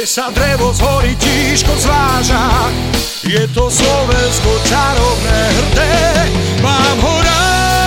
kde sa drevo z hory tížko zváža, je to Slovensko čarovné hrdé, mám ho rád.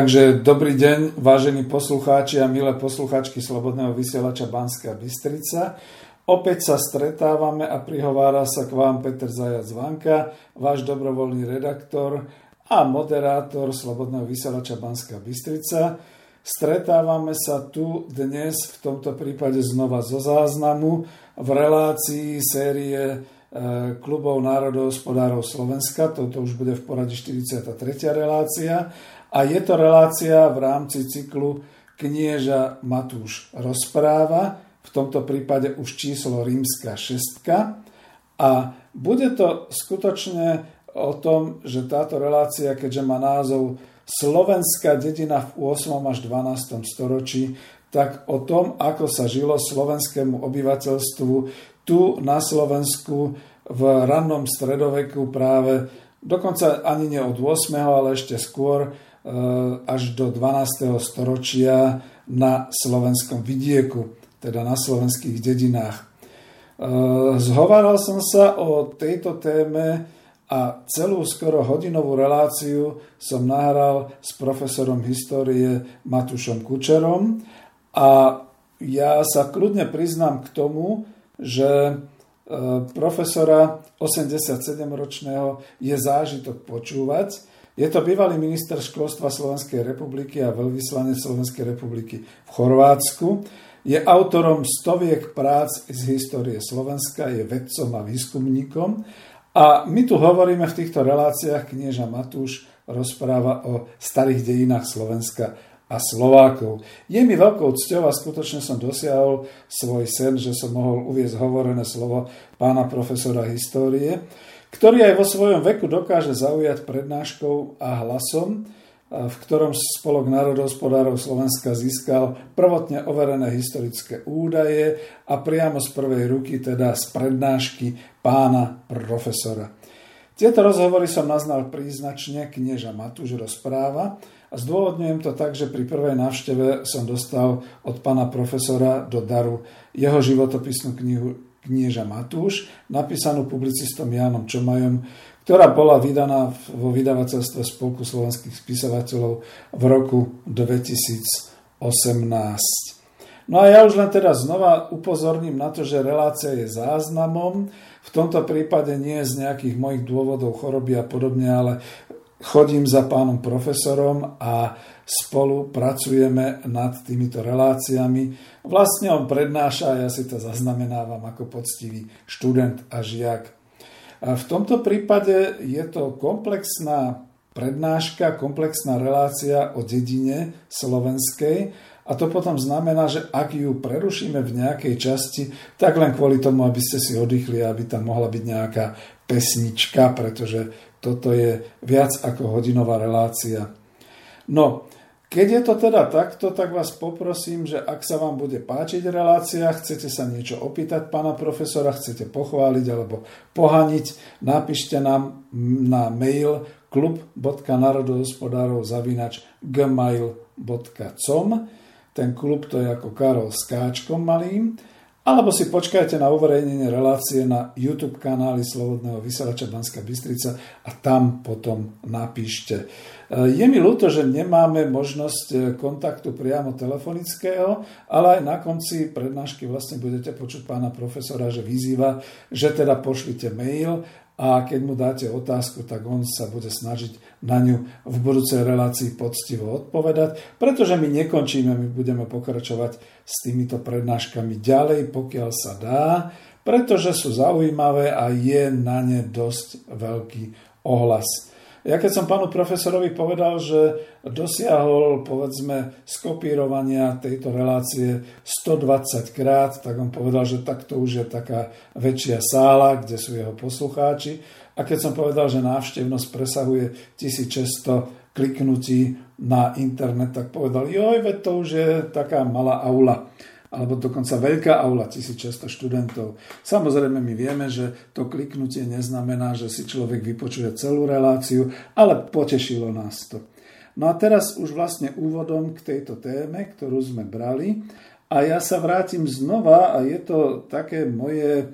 Takže dobrý deň, vážení poslucháči a milé poslucháčky Slobodného vysielača Banská Bystrica. Opäť sa stretávame a prihovára sa k vám Peter Zajac Vanka, váš dobrovoľný redaktor a moderátor Slobodného vysielača Banská Bystrica. Stretávame sa tu dnes v tomto prípade znova zo záznamu v relácii série e, klubov národohospodárov Slovenska. Toto už bude v poradí 43. relácia a je to relácia v rámci cyklu Knieža Matúš rozpráva, v tomto prípade už číslo rímska šestka. A bude to skutočne o tom, že táto relácia, keďže má názov Slovenská dedina v 8. až 12. storočí, tak o tom, ako sa žilo slovenskému obyvateľstvu tu na Slovensku v rannom stredoveku práve, dokonca ani nie od 8., ale ešte skôr, až do 12. storočia na slovenskom vidieku, teda na slovenských dedinách. Eh, zhováral som sa o tejto téme a celú skoro hodinovú reláciu som nahral s profesorom histórie Matušom Kučerom a ja sa kľudne priznám k tomu, že eh, profesora 87-ročného je zážitok počúvať, je to bývalý minister školstva Slovenskej republiky a veľvyslanec Slovenskej republiky v Chorvátsku. Je autorom stoviek prác z histórie Slovenska, je vedcom a výskumníkom. A my tu hovoríme v týchto reláciách, knieža Matúš rozpráva o starých dejinách Slovenska a Slovákov. Je mi veľkou cťou a skutočne som dosiahol svoj sen, že som mohol uviezť hovorené slovo pána profesora histórie ktorý aj vo svojom veku dokáže zaujať prednáškou a hlasom, v ktorom Spolok národohospodárov Slovenska získal prvotne overené historické údaje a priamo z prvej ruky, teda z prednášky pána profesora. Tieto rozhovory som naznal príznačne, knieža Matúš rozpráva a zdôvodňujem to tak, že pri prvej návšteve som dostal od pána profesora do daru jeho životopisnú knihu knieža Matúš, napísanú publicistom Jánom Čomajom, ktorá bola vydaná vo vydavateľstve Spolku slovenských spisovateľov v roku 2018. No a ja už len teda znova upozorním na to, že relácia je záznamom, v tomto prípade nie z nejakých mojich dôvodov choroby a podobne, ale chodím za pánom profesorom a spolu pracujeme nad týmito reláciami. Vlastne on prednáša a ja si to zaznamenávam ako poctivý študent a žiak. A v tomto prípade je to komplexná prednáška, komplexná relácia o dedine slovenskej, a to potom znamená, že ak ju prerušíme v nejakej časti, tak len kvôli tomu, aby ste si oddychli, aby tam mohla byť nejaká pesnička, pretože toto je viac ako hodinová relácia. No, keď je to teda takto, tak vás poprosím, že ak sa vám bude páčiť relácia, chcete sa niečo opýtať pána profesora, chcete pochváliť alebo pohaniť, napíšte nám na mail klub.narodohospodárov zavinač gmail.com ten klub to je ako Karol s Káčkom malým, alebo si počkajte na uverejnenie relácie na YouTube kanáli Slobodného vysielača Banská Bystrica a tam potom napíšte. E, je mi ľúto, že nemáme možnosť e, kontaktu priamo telefonického, ale aj na konci prednášky vlastne budete počuť pána profesora, že vyzýva, že teda pošlite mail a keď mu dáte otázku, tak on sa bude snažiť na ňu v budúcej relácii poctivo odpovedať, pretože my nekončíme, my budeme pokračovať s týmito prednáškami ďalej, pokiaľ sa dá, pretože sú zaujímavé a je na ne dosť veľký ohlas. Ja keď som pánu profesorovi povedal, že dosiahol povedzme skopírovania tejto relácie 120 krát, tak on povedal, že takto už je taká väčšia sála, kde sú jeho poslucháči. A keď som povedal, že návštevnosť presahuje 1600 kliknutí na internet, tak povedal, joj, veď to už je taká malá aula alebo dokonca veľká aula, 1600 študentov. Samozrejme, my vieme, že to kliknutie neznamená, že si človek vypočuje celú reláciu, ale potešilo nás to. No a teraz už vlastne úvodom k tejto téme, ktorú sme brali. A ja sa vrátim znova a je to také moje,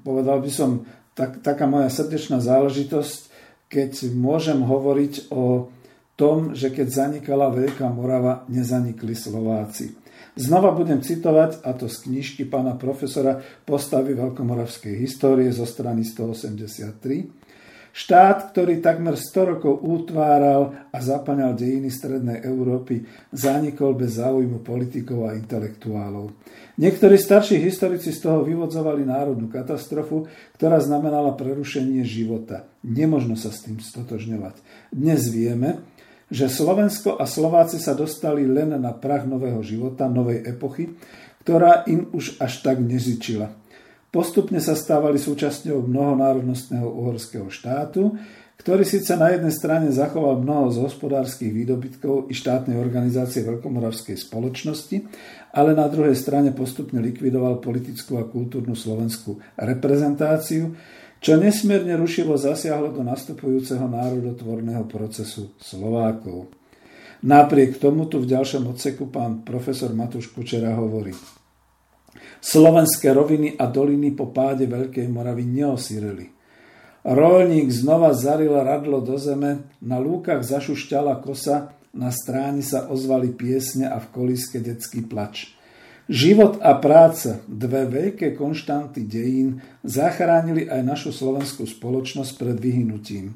povedal by som, tak, taká moja srdečná záležitosť, keď môžem hovoriť o tom, že keď zanikala Veľká Morava, nezanikli Slováci. Znova budem citovať, a to z knižky pána profesora Postavy veľkomoravskej histórie zo strany 183. Štát, ktorý takmer 100 rokov útváral a zapaňal dejiny Strednej Európy, zanikol bez záujmu politikov a intelektuálov. Niektorí starší historici z toho vyvodzovali národnú katastrofu, ktorá znamenala prerušenie života. Nemožno sa s tým stotožňovať. Dnes vieme, že Slovensko a Slováci sa dostali len na prach nového života, novej epochy, ktorá im už až tak nezičila. Postupne sa stávali súčasťou mnohonárodnostného uhorského štátu, ktorý síce na jednej strane zachoval mnoho z hospodárskych výdobytkov i štátnej organizácie Veľkomoravskej spoločnosti, ale na druhej strane postupne likvidoval politickú a kultúrnu slovenskú reprezentáciu, čo nesmierne rušivo zasiahlo do nastupujúceho národotvorného procesu Slovákov. Napriek tomu tu v ďalšom odseku pán profesor Matúš Kučera hovorí Slovenské roviny a doliny po páde Veľkej Moravy neosireli. Rolník znova zaril radlo do zeme, na lúkach zašušťala kosa, na stráni sa ozvali piesne a v kolíske detský plač – Život a práca, dve veľké konštanty dejín, zachránili aj našu slovenskú spoločnosť pred vyhnutím.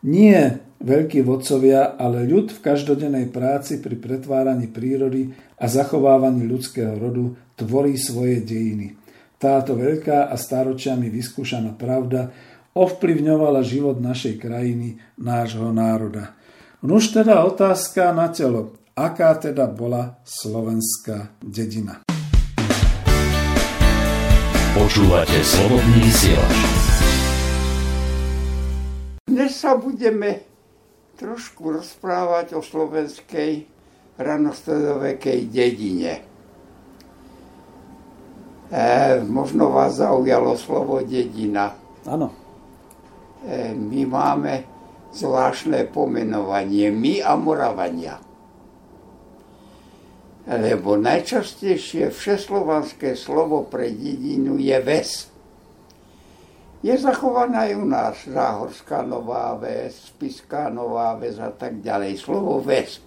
Nie veľkí vodcovia, ale ľud v každodennej práci pri pretváraní prírody a zachovávaní ľudského rodu tvorí svoje dejiny. Táto veľká a stáročiami vyskúšaná pravda ovplyvňovala život našej krajiny, nášho národa. Nuž teda otázka na telo. Aká teda bola slovenská dedina? Počúvate slobodný. Dnes sa budeme trošku rozprávať o slovenskej ranostredovekej dedine. E, možno vás zaujalo slovo dedina. Áno. e, my máme zvláštne pomenovanie, my a Moravania. Lebo najčastejšie všeslovanské slovo pre dedinu je ves. Je zachovaná aj u nás Záhorská Nová Ves, Spiská Nová Ves a tak ďalej. Slovo ves.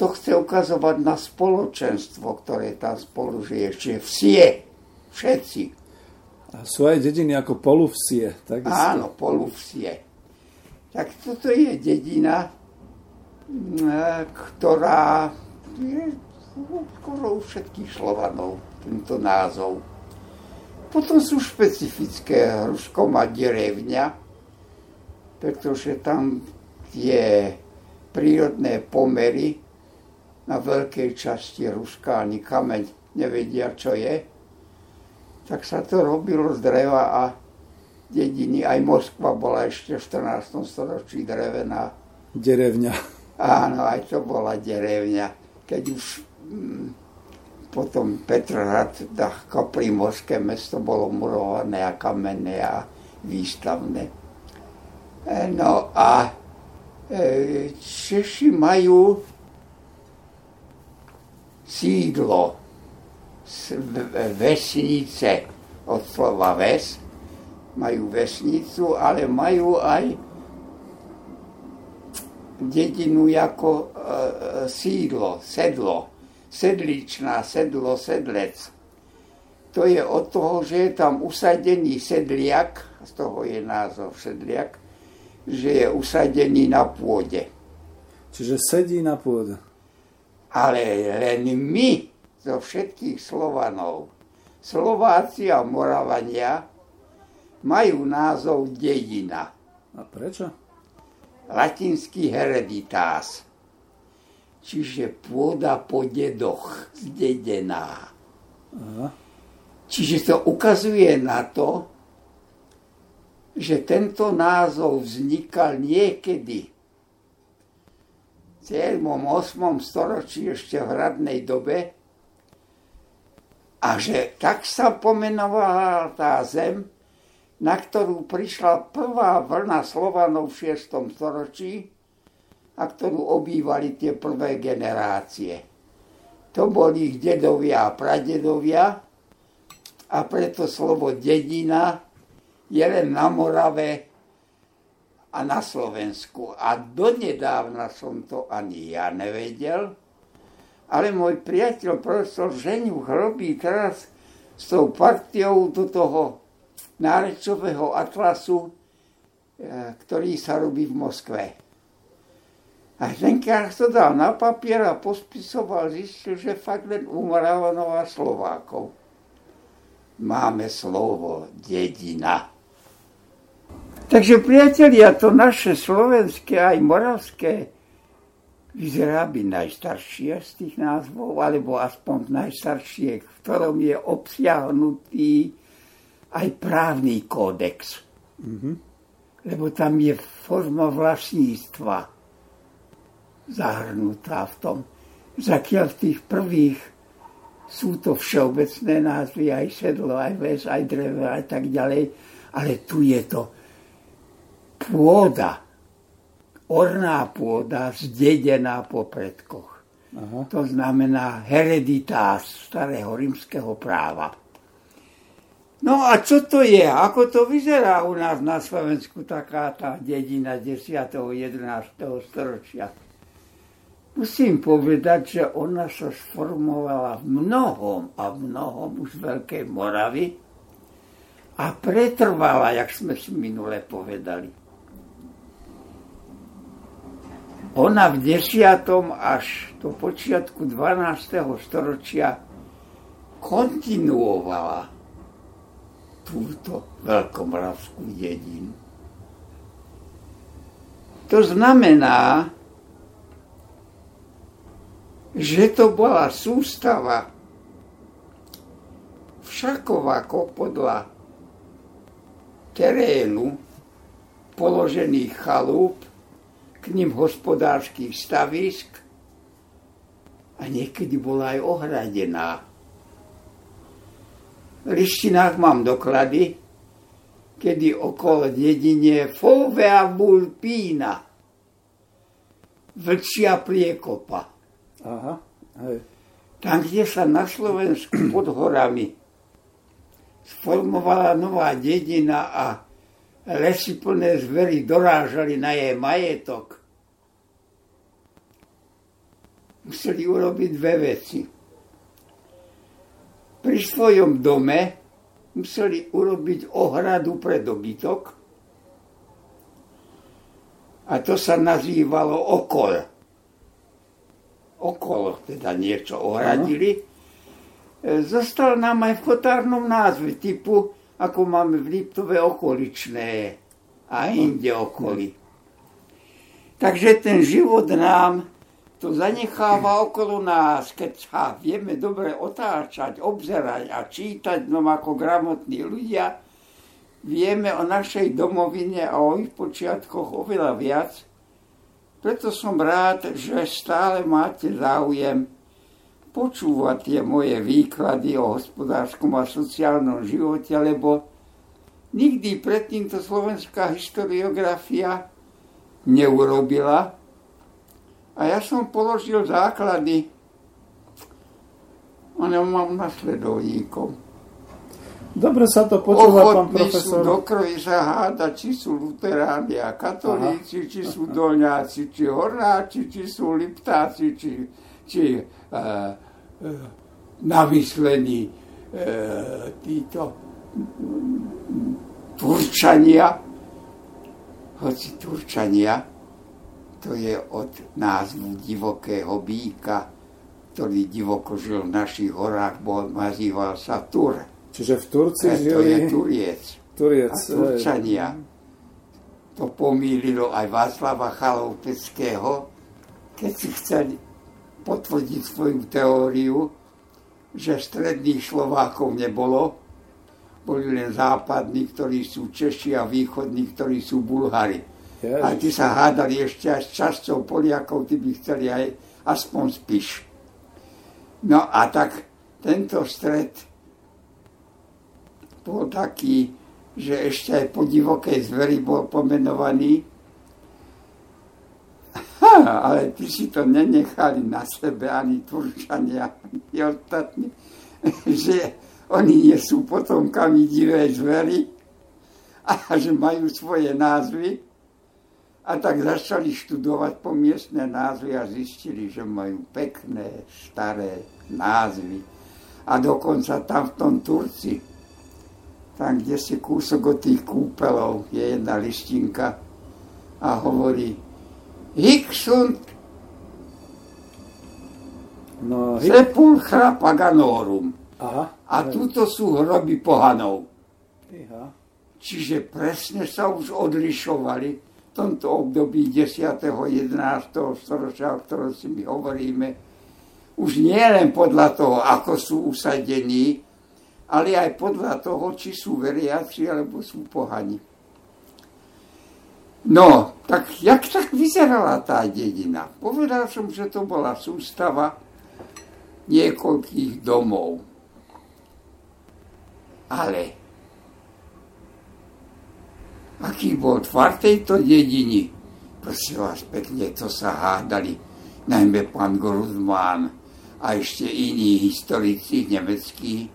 To chce ukazovať na spoločenstvo, ktoré tam spolu žije. Čiže vsie, všetci. A sú aj dediny ako poluvsie. Takisto. Áno, poluvsie. Tak toto je dedina, ktorá je skoro u všetkých Slovanov, tento názov. Potom sú špecifické Hruško má derevňa, pretože tam tie prírodné pomery na veľkej časti Ruska ani kameň nevedia, čo je. Tak sa to robilo z dreva a dediny. Aj Moskva bola ešte v 14. storočí drevená. Derevňa. Áno, aj to bola derevňa. Keď už mm, potom Petrohrad, ako primorské mesto, bolo murované a kamenné a výstavné. E, no a e, Češi majú sídlo vesnice od slova ves, majú vesnicu, ale majú aj dedinu ako e, sídlo, sedlo sedličná, sedlo, sedlec. To je od toho, že je tam usadený sedliak, z toho je názov sedliak, že je usadený na pôde. Čiže sedí na pôde. Ale len my zo všetkých Slovanov, Slováci a Moravania, majú názov dedina. A prečo? Latinský hereditas čiže pôda po dedoch, zdedená. Aha. Čiže to ukazuje na to, že tento názov vznikal niekedy v 7. 8. storočí ešte v hradnej dobe a že tak sa pomenovala tá zem, na ktorú prišla prvá vlna Slovanov v 6. storočí, a ktorú obývali tie prvé generácie. To boli ich dedovia a pradedovia a preto slovo dedina je len na Morave a na Slovensku. A donedávna som to ani ja nevedel, ale môj priateľ profesor Ženiuch robí teraz s tou partiou do toho nárečového atlasu, eh, ktorý sa robí v Moskve. A Ženkár to dal na papier a pospisoval, zistil, že fakt len u Moravanov a Slovákov. Máme slovo dedina. Takže priatelia, to naše slovenské aj moravské vyzerá byť najstaršie z tých názvov, alebo aspoň najstaršie, v ktorom je obsiahnutý aj právny kódex. Mm-hmm. Lebo tam je forma vlastníctva zahrnutá v tom. Zakiaľ v tých prvých sú to všeobecné názvy, aj sedlo, aj ves, aj drevo, aj tak ďalej, ale tu je to pôda, orná pôda, zdedená po predkoch. Aha. To znamená hereditás starého rímskeho práva. No a čo to je? Ako to vyzerá u nás na Slovensku taká tá dedina 10. 11. storočia? Musím povedať, že ona sa sformovala v mnohom a v mnohom už Veľkej Moravy a pretrvala, jak sme si minule povedali. Ona v 10. až do počiatku 12. storočia kontinuovala túto veľkomoravskú dedinu. To znamená, že to bola sústava všakovako podľa terénu položených chalúp, k ním hospodárskych stavisk a niekedy bola aj ohradená. Lištinách mám doklady, kedy okolo dedine Fovea Bulpína, vlčia priekopa. Aha, hej. Tam, kde sa na Slovensku pod horami sformovala nová dedina a lesy plné zvery dorážali na jej majetok, museli urobiť dve veci. Pri svojom dome museli urobiť ohradu pre dobytok a to sa nazývalo okol. Okolo teda niečo ohradili. E, Zostal nám aj v kotárnom názve typu, ako máme v Liptove okoličné a inde okolí. Takže ten život nám to zanecháva okolo nás, keď sa vieme dobre otáčať, obzerať a čítať no ako gramotní ľudia, vieme o našej domovine a o ich počiatkoch oveľa viac. Preto som rád, že stále máte záujem počúvať tie moje výklady o hospodárskom a sociálnom živote, lebo nikdy predtým to slovenská historiografia neurobila a ja som položil základy, ale mám nasledovníkov. Dobre sa to počúva, pán sú profesor. do krvi sa hádať, či sú luteráni a katolíci, či sú dolňáci, či hornáči, či sú liptáci, či, či uh, uh, navyslení uh, títo Turčania, hoci Turčania, to je od názvu divokého býka, ktorý divoko žil v našich horách, bol, nazýval sa Tur. Čiže v Turci E, to je žili Turiec. Turiec. A. Turčania. To pomýlilo aj Václava Chaloupeckého, keď si chceli potvrdiť svoju teóriu, že stredných Slovákov nebolo, boli len západní, ktorí sú Češi a východní, ktorí sú Bulhári. A Ježiš. sa hádali ešte aj s časťou Poliakov, tí by chceli aj aspoň spíš. No a tak tento stred bol taký, že ešte aj po divokej zveri bol pomenovaný. Ha, ale ty si to nenechali na sebe ani Turčania, ani ostatní, že oni nie sú potomkami divej zvery a že majú svoje názvy. A tak začali študovať po miestne názvy a zistili, že majú pekné, staré názvy. A dokonca tam v tom Turci, tam, kde si kúsok od tých kúpelov, je jedna listinka a hovorí Hixunt No, hy- sepulchra paganorum. Aha. A tuto sú hroby pohanov. Iha. Čiže presne sa už odlišovali tomto období 10. 11. storočia, o ktorom si my hovoríme. Už nie len podľa toho, ako sú usadení, ale aj podľa toho, či sú veriaci alebo sú pohani. No, tak jak tak vyzerala tá dedina? Povedal som, že to bola sústava niekoľkých domov. Ale aký bol tvar tejto dediny? Prosím vás pekne, to sa hádali najmä pán Grudman a ešte iní historici nemeckí,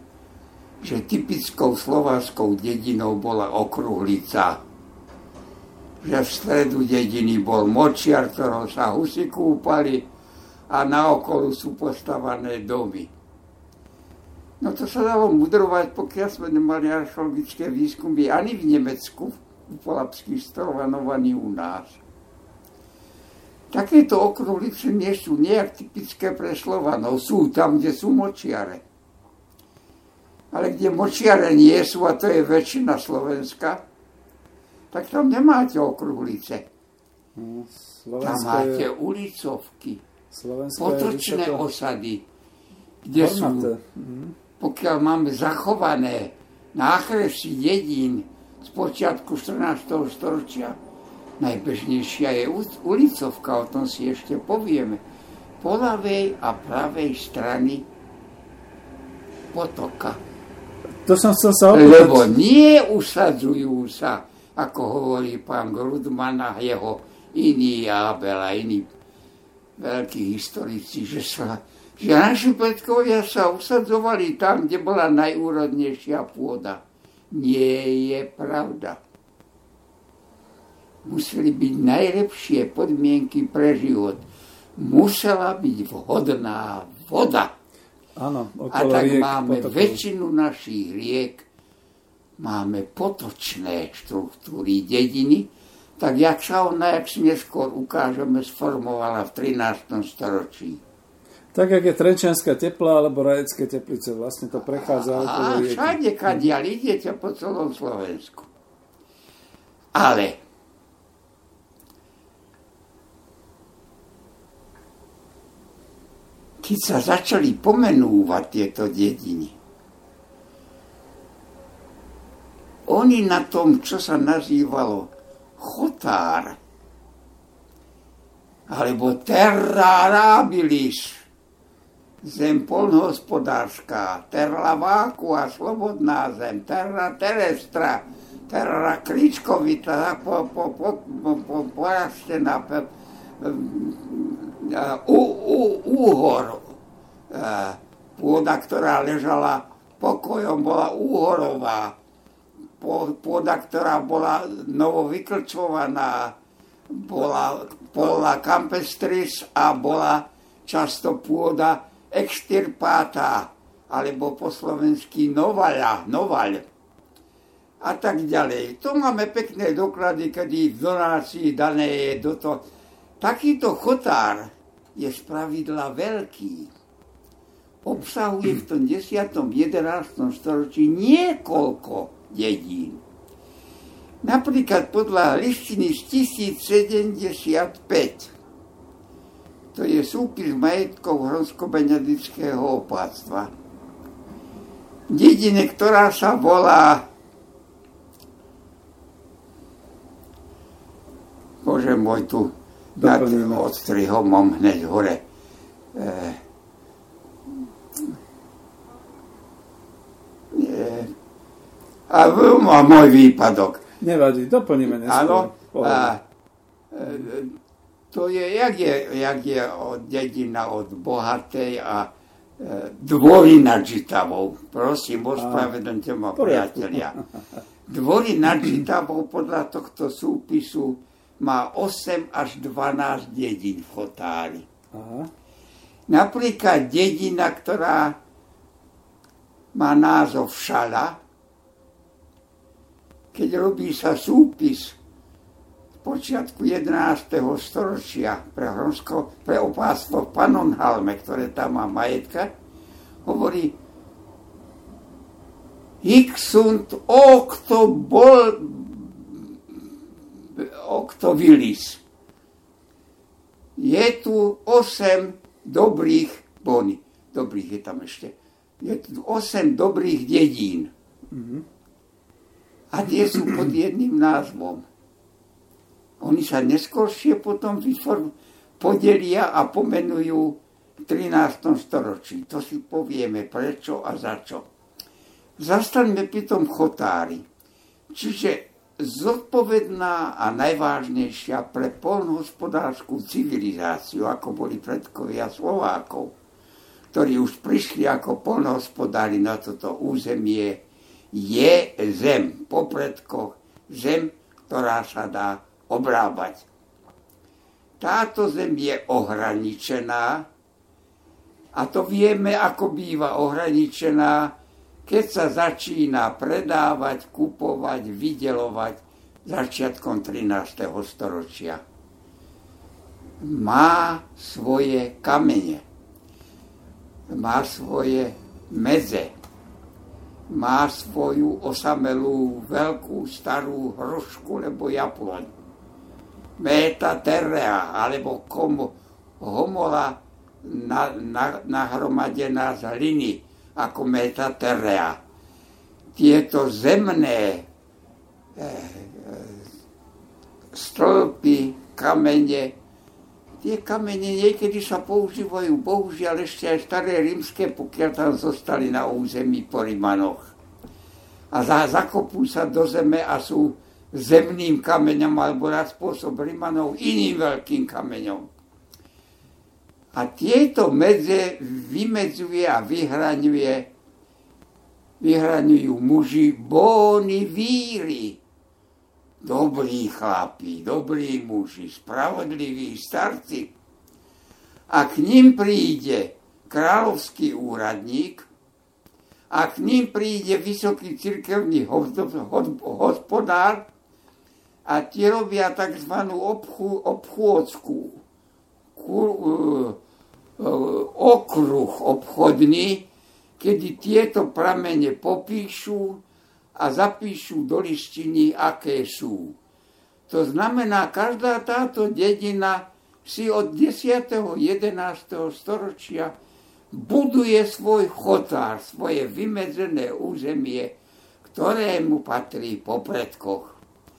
že typickou slovárskou dedinou bola okruhlica. Že v stredu dediny bol močiar, ktorom sa husy kúpali a na okolu sú postavané domy. No to sa dalo mudrovať, pokiaľ sme nemali archeologické výskumy ani v Nemecku, Polapských storoch, ani u nás. Takéto okruhlice nie sú nejak typické pre Slovanov. Sú tam, kde sú močiare. Ale kde močiare nie sú, a to je väčšina Slovenska, tak tam nemáte okruhlice. Hm, Tam máte je, ulicovky, Slovensko je potočné vysoko osady, kde sú hornaté. Mhm. pokiaľ máme zachované nákresy dedín z počiatku 14. storočia, najbežnejšia je ulicovka, o tom si ešte povieme. Po ľavej a pravej strany potoka. to som chcel sa opýtať. Lebo nie usadzujú sa, ako hovorí pán Grudman a jeho iní Abel a iní veľkí historici, že, sa, že naši predkovia sa usadzovali tam, kde bola najúrodnejšia pôda. Nie je pravda. Museli byť najlepšie podmienky pre život. Musela byť vhodná voda. Áno, A tak riek, máme potokov. väčšinu našich riek, máme potočné štruktúry dediny, tak jak sa ona, jak si neskôr ukážeme, sformovala v 13. storočí. Tak, jak je Trenčianská tepla alebo Rajecké teplice, vlastne to prechádza a, a všade, kadiaľ idete po celom Slovensku. Ale keď sa začali pomenúvať tieto dediny, oni na tom, čo sa nazývalo chotár, alebo terra rabilis, zem polnohospodárska, terra vákua, slobodná zem, terra terestra, terra kričkovita, po, po, po, po, po, porastená, po, u, u, úhor, pôda, ktorá ležala pokojom, bola úhorová, pôda, ktorá bola novo vyklčovaná, bola pola campestris a bola často pôda extirpáta, alebo po slovensky novaľa, novaľ. A tak ďalej. Tu máme pekné doklady, kedy v donácii dané je do to. Takýto chotár je spravidla veľký. Obsahuje v tom 10. 11. storočí niekoľko dedín. Napríklad podľa listiny z 1075, to je súpis majetkov Hronsko-Benedického opáctva. Dedine, ktorá sa volá Bože môj, tu nad odstrihom mám hneď hore. E, a, a môj výpadok. Nevadí, doplníme neskôr. Áno. A, e, to je, jak je, jak je od dedina od bohatej a e, dvory nad Žitavou. Prosím, ospravedlňte ma, priatelia. Dvory nad Žitavou podľa tohto súpisu má 8 až 12 dedín v Chotári. Aha. Napríklad dedina, ktorá má názov Šala, keď robí sa súpis počiatku 11. storočia pre, Hronsko, pre opáctvo v Panonhalme, ktoré tam má majetka, hovorí hic sunt octo bol octo vilis. Je tu 8 dobrých bony. Dobrých je tam ešte. Je tu 8 dobrých dedín. Mm-hmm a tie sú pod jedným názvom. Oni sa neskôršie potom vyform, podelia a pomenujú v 13. storočí. To si povieme prečo a za čo. Zastaňme pri tom chotári. Čiže zodpovedná a najvážnejšia pre polnohospodárskú civilizáciu, ako boli predkovia Slovákov, ktorí už prišli ako polnohospodári na toto územie je zem, po predkoch, zem, ktorá sa dá obrábať. Táto zem je ohraničená a to vieme, ako býva ohraničená, keď sa začína predávať, kupovať, vydelovať začiatkom 13. storočia. Má svoje kamene, má svoje medze, má svoju osamelú veľkú starú hrošku nebo japloň. Meta terrea, alebo komu, homola na, na, nahromadená z hliny, ako meta terrea. Tieto zemné e, e, stĺpy, kamene, tie kamene niekedy sa používajú, bohužiaľ ešte aj staré rímske, pokiaľ tam zostali na území po Rimanoch. a za, zakopú sa do zeme a sú zemným kameňom alebo na spôsob Rimanov iným veľkým kameňom. A tieto medze vymedzuje a vyhraňuje, vyhraňujú muži bóny víry. Dobrí chlapi, dobrí muži, spravodliví starci. A k ním príde kráľovský úradník, a k ním príde vysoký cirkevný hospodár, a tie robia tzv. Obchú, obchôdzku, e, e, okruh obchodný, kedy tieto pramene popíšu a zapíšu do listiny, aké sú. To znamená, každá táto dedina si od 10. 11. storočia buduje svoj chotár, svoje vymedzené územie, ktorému patrí po predkoch.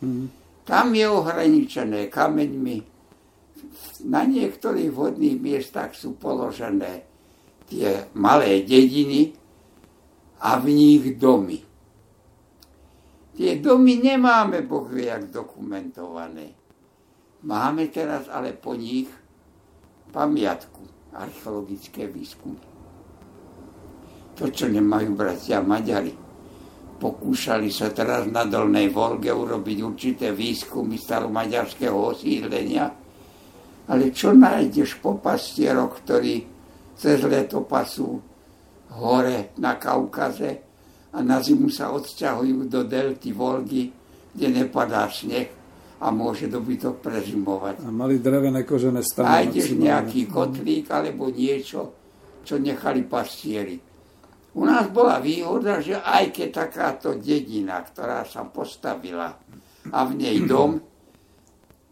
Mm. Tam je ohraničené kameňmi. Na niektorých vodných miestach sú položené tie malé dediny a v nich domy. Tie domy nemáme, Boh vie, jak dokumentované. Máme teraz ale po nich pamiatku, archeologické výskumy. To, čo nemajú bratia Maďari pokúšali sa teraz na Dolnej Volge urobiť určité výskumy staromaďarského osídlenia. Ale čo nájdeš po pastieroch, ktorí cez leto pasú hore na Kaukaze a na zimu sa odsťahujú do delty Volgy, kde nepadá sneh a môže dobytok prezimovať. A mali drevené kožené stany. Nájdeš nejaký kotlík alebo niečo, čo nechali pastieri. U nás bola výhoda, že aj keď takáto dedina, ktorá sa postavila a v nej dom,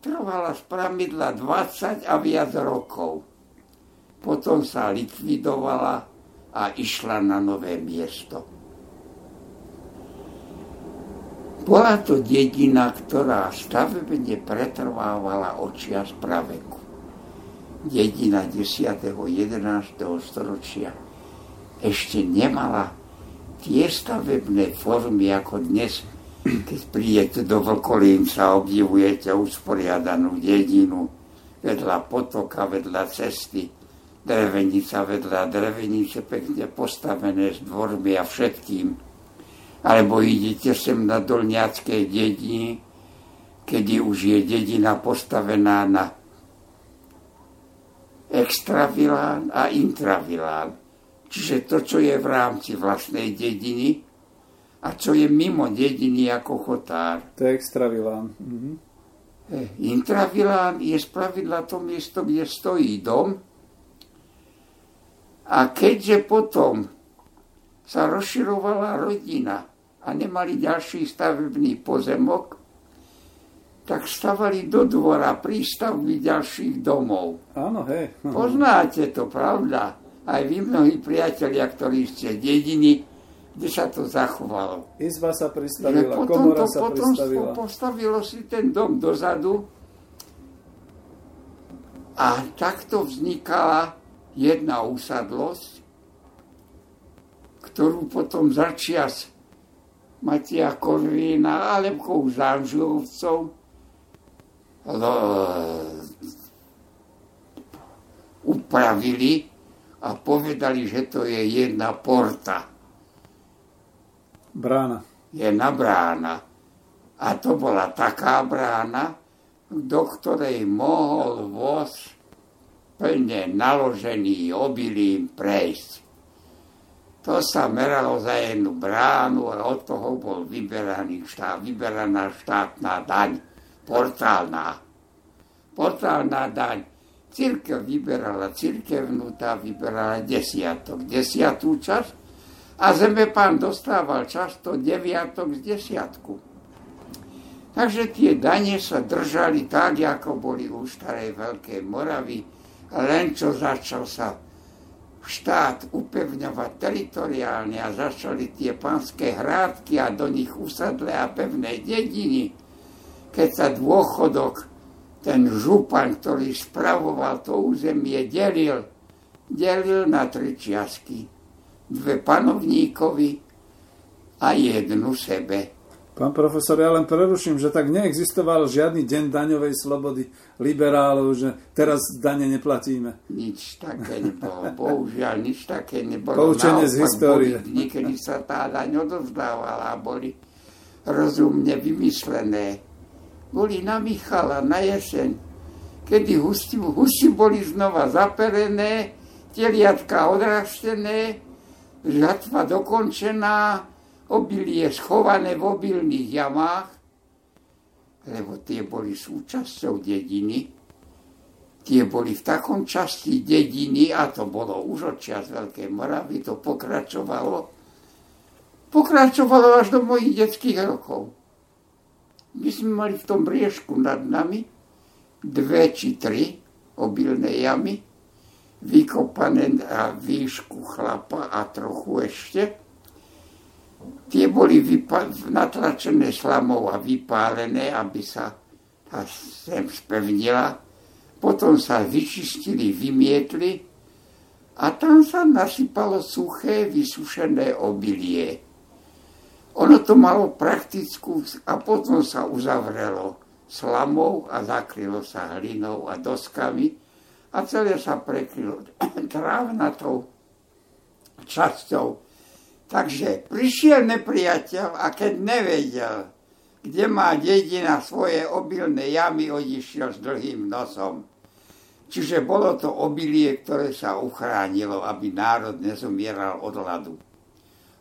trvala z pravidla 20 a viac rokov. Potom sa likvidovala a išla na nové miesto. Bola to dedina, ktorá stavebne pretrvávala očia z praveku. Dedina 10. 11. storočia ešte nemala tie stavebné formy ako dnes, keď prídete do Vlkolínca, obdivujete usporiadanú dedinu, vedľa potoka, vedľa cesty, drevenica vedľa drevenice pekne postavené s dvormi a všetkým. Alebo idete sem na Dolňackej dedini, kedy už je dedina postavená na extravilán a intravilán Čiže to, čo je v rámci vlastnej dediny a čo je mimo dediny ako chotár. To je extravilán. Mhm. Intravilán je spravidla to miesto, kde stojí dom. A keďže potom sa rozširovala rodina a nemali ďalší stavebný pozemok, tak stavali do dvora prístavby ďalších domov. Áno, hej. Poznáte to, pravda? Aj vy mnohí priatelia, ktorí ste dediny, kde sa to zachovalo. Izba sa pristavila, potom komora to, sa potom pristavila. postavilo si ten dom dozadu a takto vznikala jedna úsadlosť, ktorú potom začias Matia Korvína alebo Zánžulovcov upravili a povedali, že to je jedna porta. Brána. Jedna brána. A to bola taká brána, do ktorej mohol voz plne naložený obilím prejsť. To sa meralo za jednu bránu a od toho bol vyberaný štát, vyberaná štátna daň, portálna. Portálna daň Církev vyberala církevnú, tá vyberala desiatok, desiatú časť. A pán dostával často deviatok z desiatku. Takže tie dane sa držali tak, ako boli u starej Veľkej Moravy, len čo začal sa štát upevňovať teritoriálne a začali tie pánske hrádky a do nich usadlé a pevné dediny, keď sa dôchodok ten župan, ktorý spravoval to územie, delil, delil na tri čiastky. Dve panovníkovi, a jednu sebe. Pán profesor, ja len preruším, že tak neexistoval žiadny deň daňovej slobody liberálov, že teraz dane neplatíme. Nič také nebolo. Bohužiaľ, nič také nebolo. Poučenie z histórie. Boli dni, kedy sa tá daň odovzdávala a boli rozumne vymyslené. Boli na Michala na jeseň, kedy husy, husy boli znova zaperené, teliatka odrastené, žatva dokončená, obilie schované v obilných jamách, lebo tie boli súčasťou dediny. Tie boli v takom časti dediny, a to bolo už od čas Veľkej Moravy, to pokračovalo. Pokračovalo až do mojich detských rokov. My sme mali v tom briežku nad nami dve či tri obilné jamy, vykopané na výšku chlapa a trochu ešte Tie boli natlačené slamou a vypálené, aby sa tá sem spevnila. Potom sa vyčistili, vymietli a tam sa nasypalo suché, vysušené obilie. Ono to malo praktickú a potom sa uzavrelo slamou a zakrylo sa hlinou a doskami a celé sa prekrylo trávnatou časťou Takže prišiel nepriateľ a keď nevedel, kde má dedina svoje obilné jamy, odišiel s dlhým nosom. Čiže bolo to obilie, ktoré sa uchránilo, aby národ nezomieral od hladu.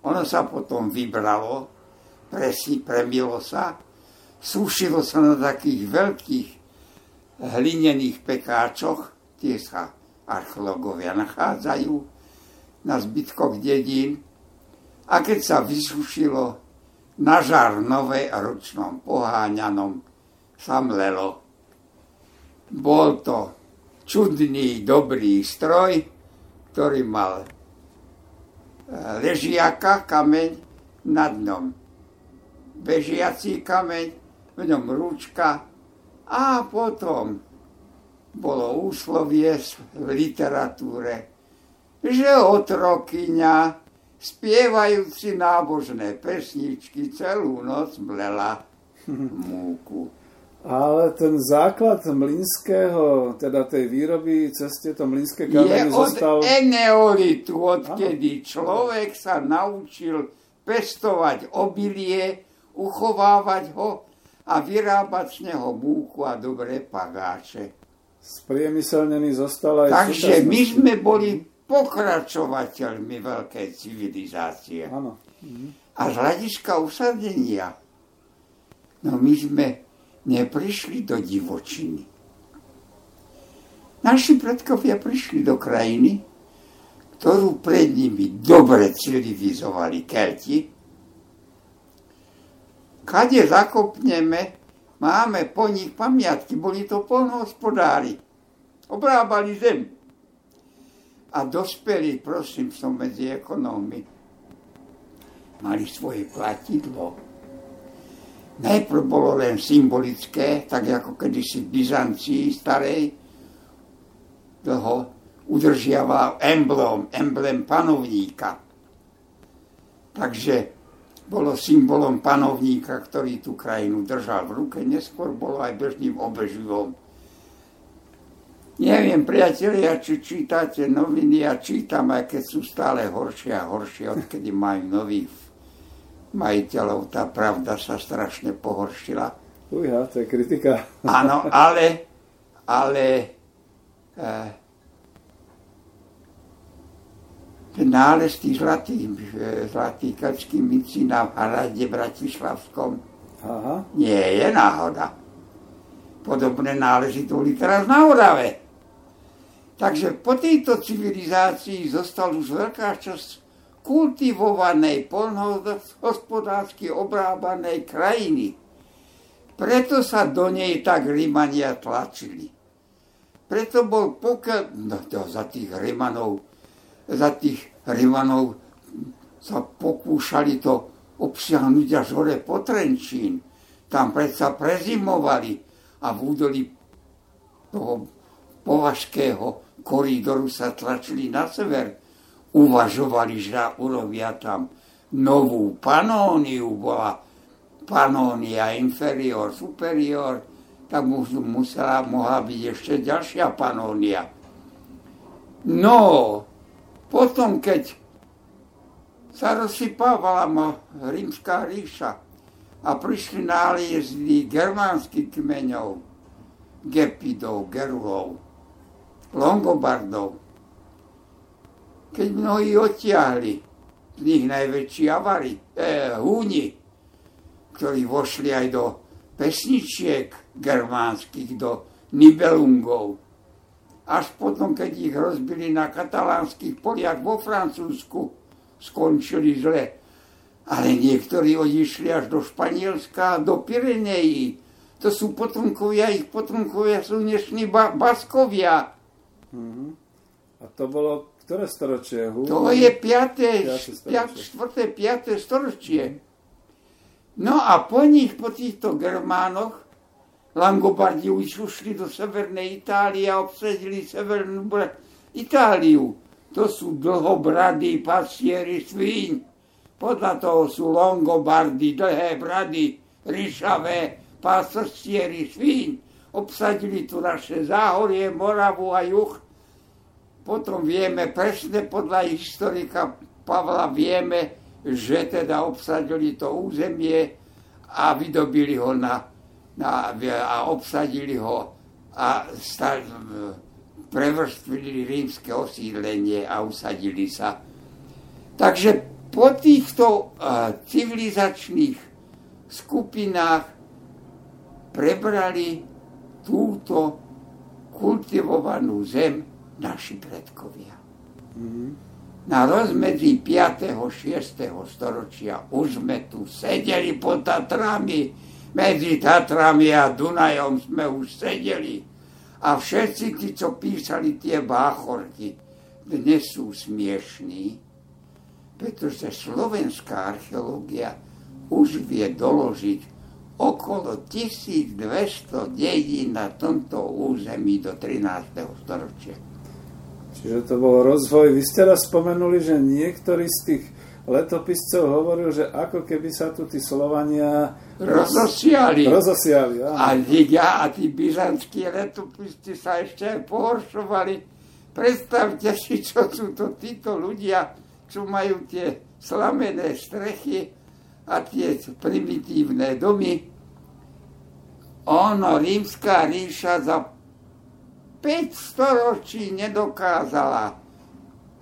Ono sa potom vybralo, presi, premilo sa, sušilo sa na takých veľkých hlinených pekáčoch, tie sa archeológovia nachádzajú na zbytkoch dedín, a keď sa vysušilo, na žar nové ručnom poháňanom sa mlelo. Bol to čudný, dobrý stroj, ktorý mal ležiaka, kameň, nad ňom bežiací kameň, v ňom rúčka a potom bolo úslovie v literatúre, že otrokyňa spievajúci nábožné pesničky celú noc mlela múku. Ale ten základ mlinského, teda tej výroby cez tieto mlinské kameny zostal... Je od eneolitu, odkedy človek sa naučil pestovať obilie, uchovávať ho a vyrábať z neho múku a dobré pagáče. Spriemyselnený zostal aj Takže my sme boli pokračovateľmi veľkej civilizácie. Áno. A z hľadiska usadenia, no my sme neprišli do divočiny. Naši predkovia prišli do krajiny, ktorú pred nimi dobre civilizovali Kelti. Kade zakopneme, máme po nich pamiatky, boli to polnohospodári. Obrábali zem a dospelí, prosím, som medzi ekonómi, mali svoje platidlo. Najprv bolo len symbolické, tak ako kedysi v Byzancii starej, dlho udržiaval emblém, emblém panovníka. Takže bolo symbolom panovníka, ktorý tú krajinu držal v ruke. Neskôr bolo aj bežným obeživom Neviem, priatelia, či čítate noviny, ja čítam, aj keď sú stále horšie a horšie, odkedy majú nových majiteľov. Tá pravda sa strašne pohoršila. Uja, to je kritika. Áno, ale, ale eh, ten nález tých zlatých, eh, zlatých kačských mincí na hrade Bratislavskom Aha. nie je náhoda. Podobné nálezy boli teraz na Orave. Takže po tejto civilizácii zostal už veľká časť kultivovanej, polnohospodársky obrábanej krajiny. Preto sa do nej tak Rimania tlačili. Preto bol pokiaľ, no to za tých Rimanov, za tých Rimanov sa pokúšali to obsiahnuť až hore po. Tam predsa prezimovali a v údolí toho považského korídoru sa tlačili na sever. Uvažovali, že urobia tam novú panóniu, bola panónia inferior, superior, tak musela, mohla byť ešte ďalšia panónia. No, potom, keď sa rozsypávala rímska ríša a prišli náliezdy germánskych kmeňov, Gepidov, Gerulov, Longobardov, keď mnohí odtiahli, z nich najväčší avari, eh, húni, ktorí vošli aj do pesničiek germánskych, do Nibelungov. Až potom, keď ich rozbili na katalánskych poliach vo Francúzsku, skončili zle. Ale niektorí odišli až do Španielska, do Pirenejí. To sú potomkovia, ich potomkovia sú dnešní ba- Baskovia. Mm-hmm. A to bolo ktoré storočie? Hú? To je 5. 4. 5. storočie. No a po nich, po týchto Germánoch, Langobardi už ušli do Severnej Itálie a obsadili Severnú Itáliu. To sú dlhobrady pastieri svíň. Podľa toho sú Longobardi, dlhé brady, ryšavé pastieri svíň. Obsadili tu naše záhorie, Moravu a juh potom vieme presne podľa historika Pavla vieme, že teda obsadili to územie a vydobili ho na, na, a obsadili ho a stali, prevrstvili rímske osídlenie a usadili sa. Takže po týchto uh, civilizačných skupinách prebrali túto kultivovanú zem naši predkovia. Mm-hmm. Na rozmedzi 5. 6. storočia už sme tu sedeli pod Tatrami, medzi Tatrami a Dunajom sme už sedeli. A všetci tí, čo písali tie báchorky, dnes sú smiešní, pretože slovenská archeológia už vie doložiť okolo 1200 dedín na tomto území do 13. storočia. Čiže to bol rozvoj. Vy ste raz spomenuli, že niektorí z tých letopiscov hovoril, že ako keby sa tu tí Slovania rozosiali. rozosiali A, ja, a tí byzantskí letopisci sa ešte aj pohoršovali. Predstavte si, čo sú to títo ľudia, čo majú tie slamené strechy a tie primitívne domy. Ono, rímska ríša za 5 storočí nedokázala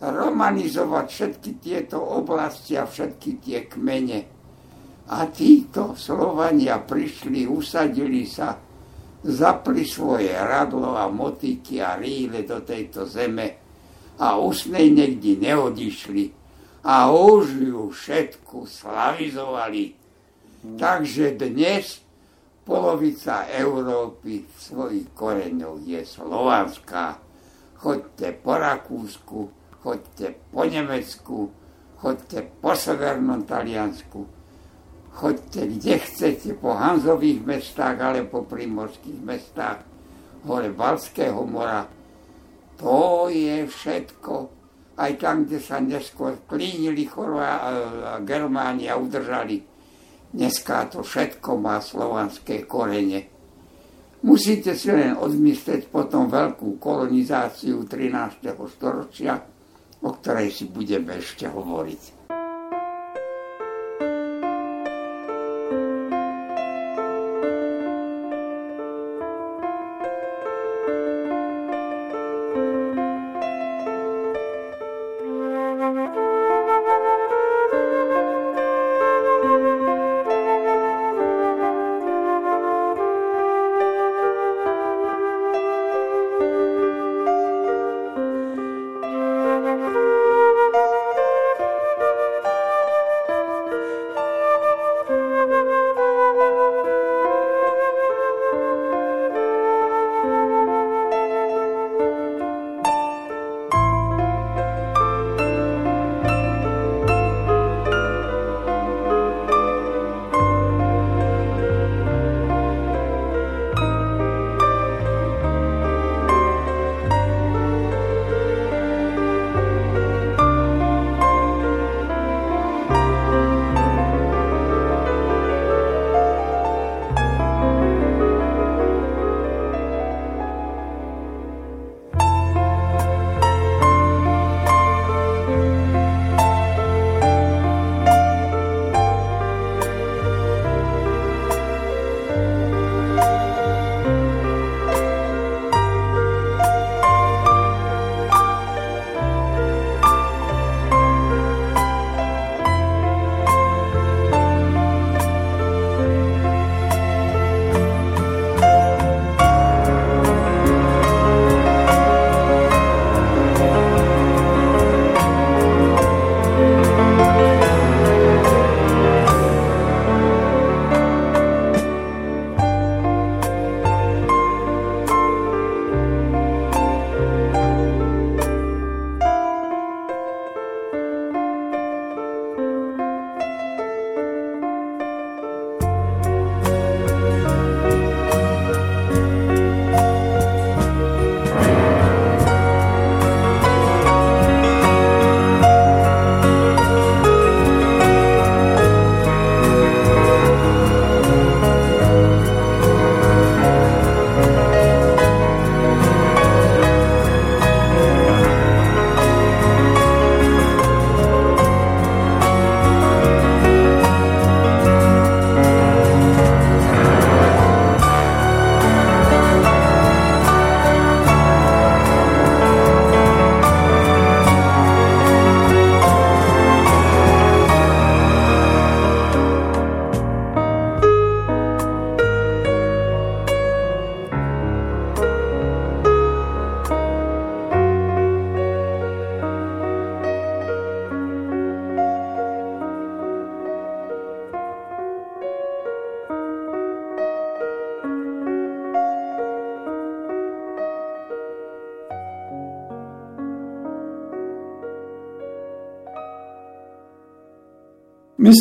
romanizovať všetky tieto oblasti a všetky tie kmene. A títo Slovania prišli, usadili sa, zapli svoje radlo a motiky a rýle do tejto zeme a už nej niekde neodišli a už ju všetku slavizovali. Takže dnes Polovica Európy svojich koreňoch je slovanská. Choďte po Rakúsku, choďte po Nemecku, choďte po Severnom Taliansku, choďte kde chcete, po Hanzových mestách, ale po primorských mestách, hore Balského mora. To je všetko. Aj tam, kde sa neskôr klínili Chorvá Germánia udržali Dneska to všetko má slovanské korene. Musíte si len odmyslieť potom veľkú kolonizáciu 13. storočia, o ktorej si budeme ešte hovoriť.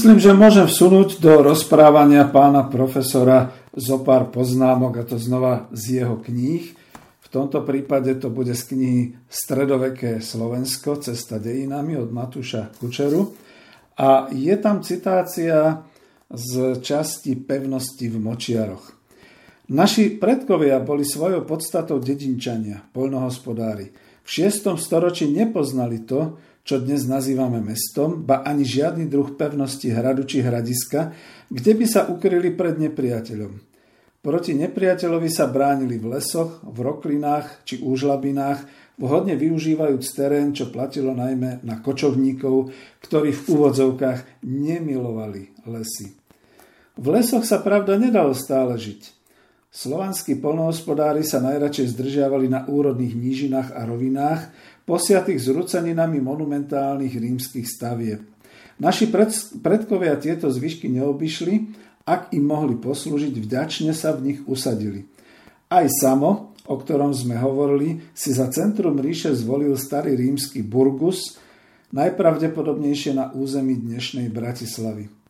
Myslím, že môžem vsunúť do rozprávania pána profesora zo pár poznámok, a to znova z jeho kníh. V tomto prípade to bude z knihy Stredoveké Slovensko, Cesta dejinami od Matúša Kučeru. A je tam citácia z časti pevnosti v Močiaroch. Naši predkovia boli svojou podstatou dedinčania, poľnohospodári. V 6. storočí nepoznali to, čo dnes nazývame mestom, ba ani žiadny druh pevnosti hradu či hradiska, kde by sa ukryli pred nepriateľom. Proti nepriateľovi sa bránili v lesoch, v roklinách či úžlabinách, vhodne využívajúc terén, čo platilo najmä na kočovníkov, ktorí v úvodzovkách nemilovali lesy. V lesoch sa pravda nedalo stále žiť. Slovanskí polnohospodári sa najradšej zdržiavali na úrodných nížinách a rovinách, posiatých zruceninami monumentálnych rímskych stavieb. Naši predkovia tieto zvyšky neobyšli, ak im mohli poslúžiť, vďačne sa v nich usadili. Aj samo, o ktorom sme hovorili, si za centrum ríše zvolil starý rímsky Burgus, najpravdepodobnejšie na území dnešnej Bratislavy.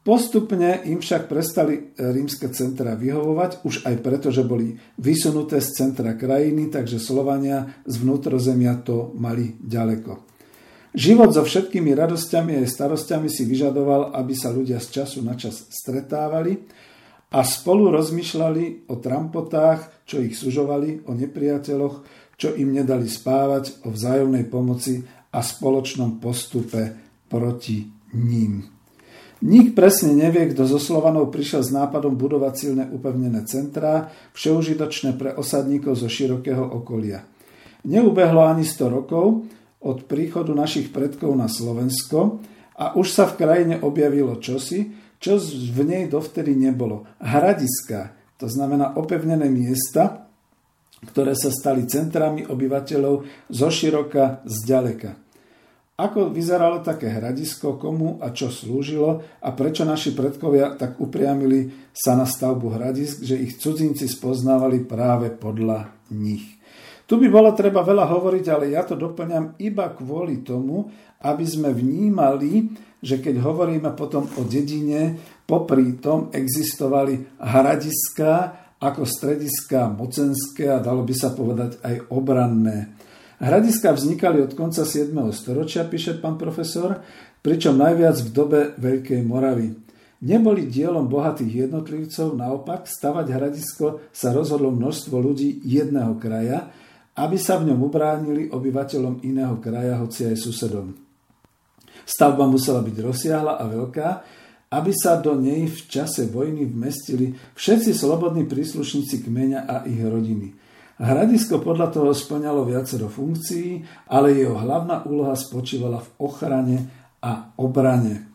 Postupne im však prestali e, rímske centra vyhovovať, už aj preto, že boli vysunuté z centra krajiny, takže Slovania z vnútrozemia to mali ďaleko. Život so všetkými radosťami a starostiami si vyžadoval, aby sa ľudia z času na čas stretávali a spolu rozmýšľali o trampotách, čo ich sužovali, o nepriateľoch, čo im nedali spávať, o vzájomnej pomoci a spoločnom postupe proti ním. Nik presne nevie, kto zo Slovanov prišiel s nápadom budovať silne upevnené centrá, všeužitočné pre osadníkov zo širokého okolia. Neubehlo ani 100 rokov od príchodu našich predkov na Slovensko a už sa v krajine objavilo čosi, čo v nej dovtedy nebolo. Hradiska, to znamená opevnené miesta, ktoré sa stali centrami obyvateľov zo široka, z ďaleka. Ako vyzeralo také hradisko, komu a čo slúžilo a prečo naši predkovia tak upriamili sa na stavbu hradisk, že ich cudzinci spoznávali práve podľa nich. Tu by bolo treba veľa hovoriť, ale ja to doplňam iba kvôli tomu, aby sme vnímali, že keď hovoríme potom o dedine, popri tom existovali hradiska ako strediska mocenské a dalo by sa povedať aj obranné. Hradiska vznikali od konca 7. storočia, píše pán profesor, pričom najviac v dobe Veľkej Moravy. Neboli dielom bohatých jednotlivcov, naopak stavať hradisko sa rozhodlo množstvo ľudí jedného kraja, aby sa v ňom ubránili obyvateľom iného kraja, hoci aj susedom. Stavba musela byť rozsiahla a veľká, aby sa do nej v čase vojny vmestili všetci slobodní príslušníci kmeňa a ich rodiny. Hradisko podľa toho splňalo viacero funkcií, ale jeho hlavná úloha spočívala v ochrane a obrane.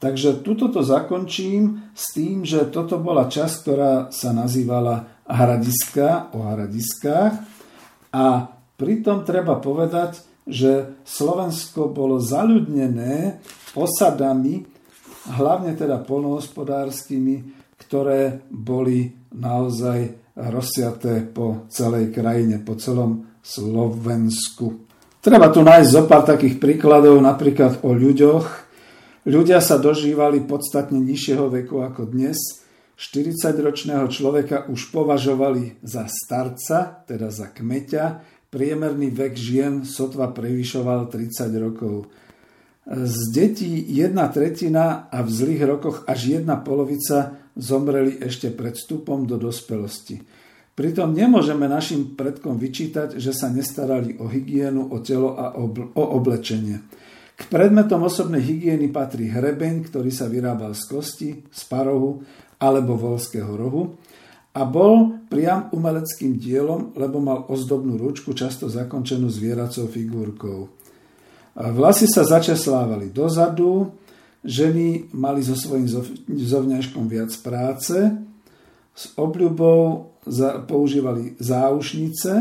Takže tuto to zakončím s tým, že toto bola časť, ktorá sa nazývala Hradiska o hradiskách a pritom treba povedať, že Slovensko bolo zaľudnené osadami, hlavne teda polnohospodárskymi, ktoré boli naozaj rozsiaté po celej krajine, po celom Slovensku. Treba tu nájsť zo pár takých príkladov, napríklad o ľuďoch. Ľudia sa dožívali podstatne nižšieho veku ako dnes. 40-ročného človeka už považovali za starca, teda za kmeťa. Priemerný vek žien sotva prevyšoval 30 rokov. Z detí jedna tretina a v zlých rokoch až jedna polovica zomreli ešte pred vstupom do dospelosti. Pritom nemôžeme našim predkom vyčítať, že sa nestarali o hygienu, o telo a o oblečenie. K predmetom osobnej hygieny patrí hrebeň, ktorý sa vyrábal z kosti, z parohu alebo volského rohu a bol priam umeleckým dielom, lebo mal ozdobnú ručku, často zakončenú zvieracou figurkou. Vlasy sa začeslávali dozadu, ženy mali so svojím zovňažkom viac práce, s obľubou používali záušnice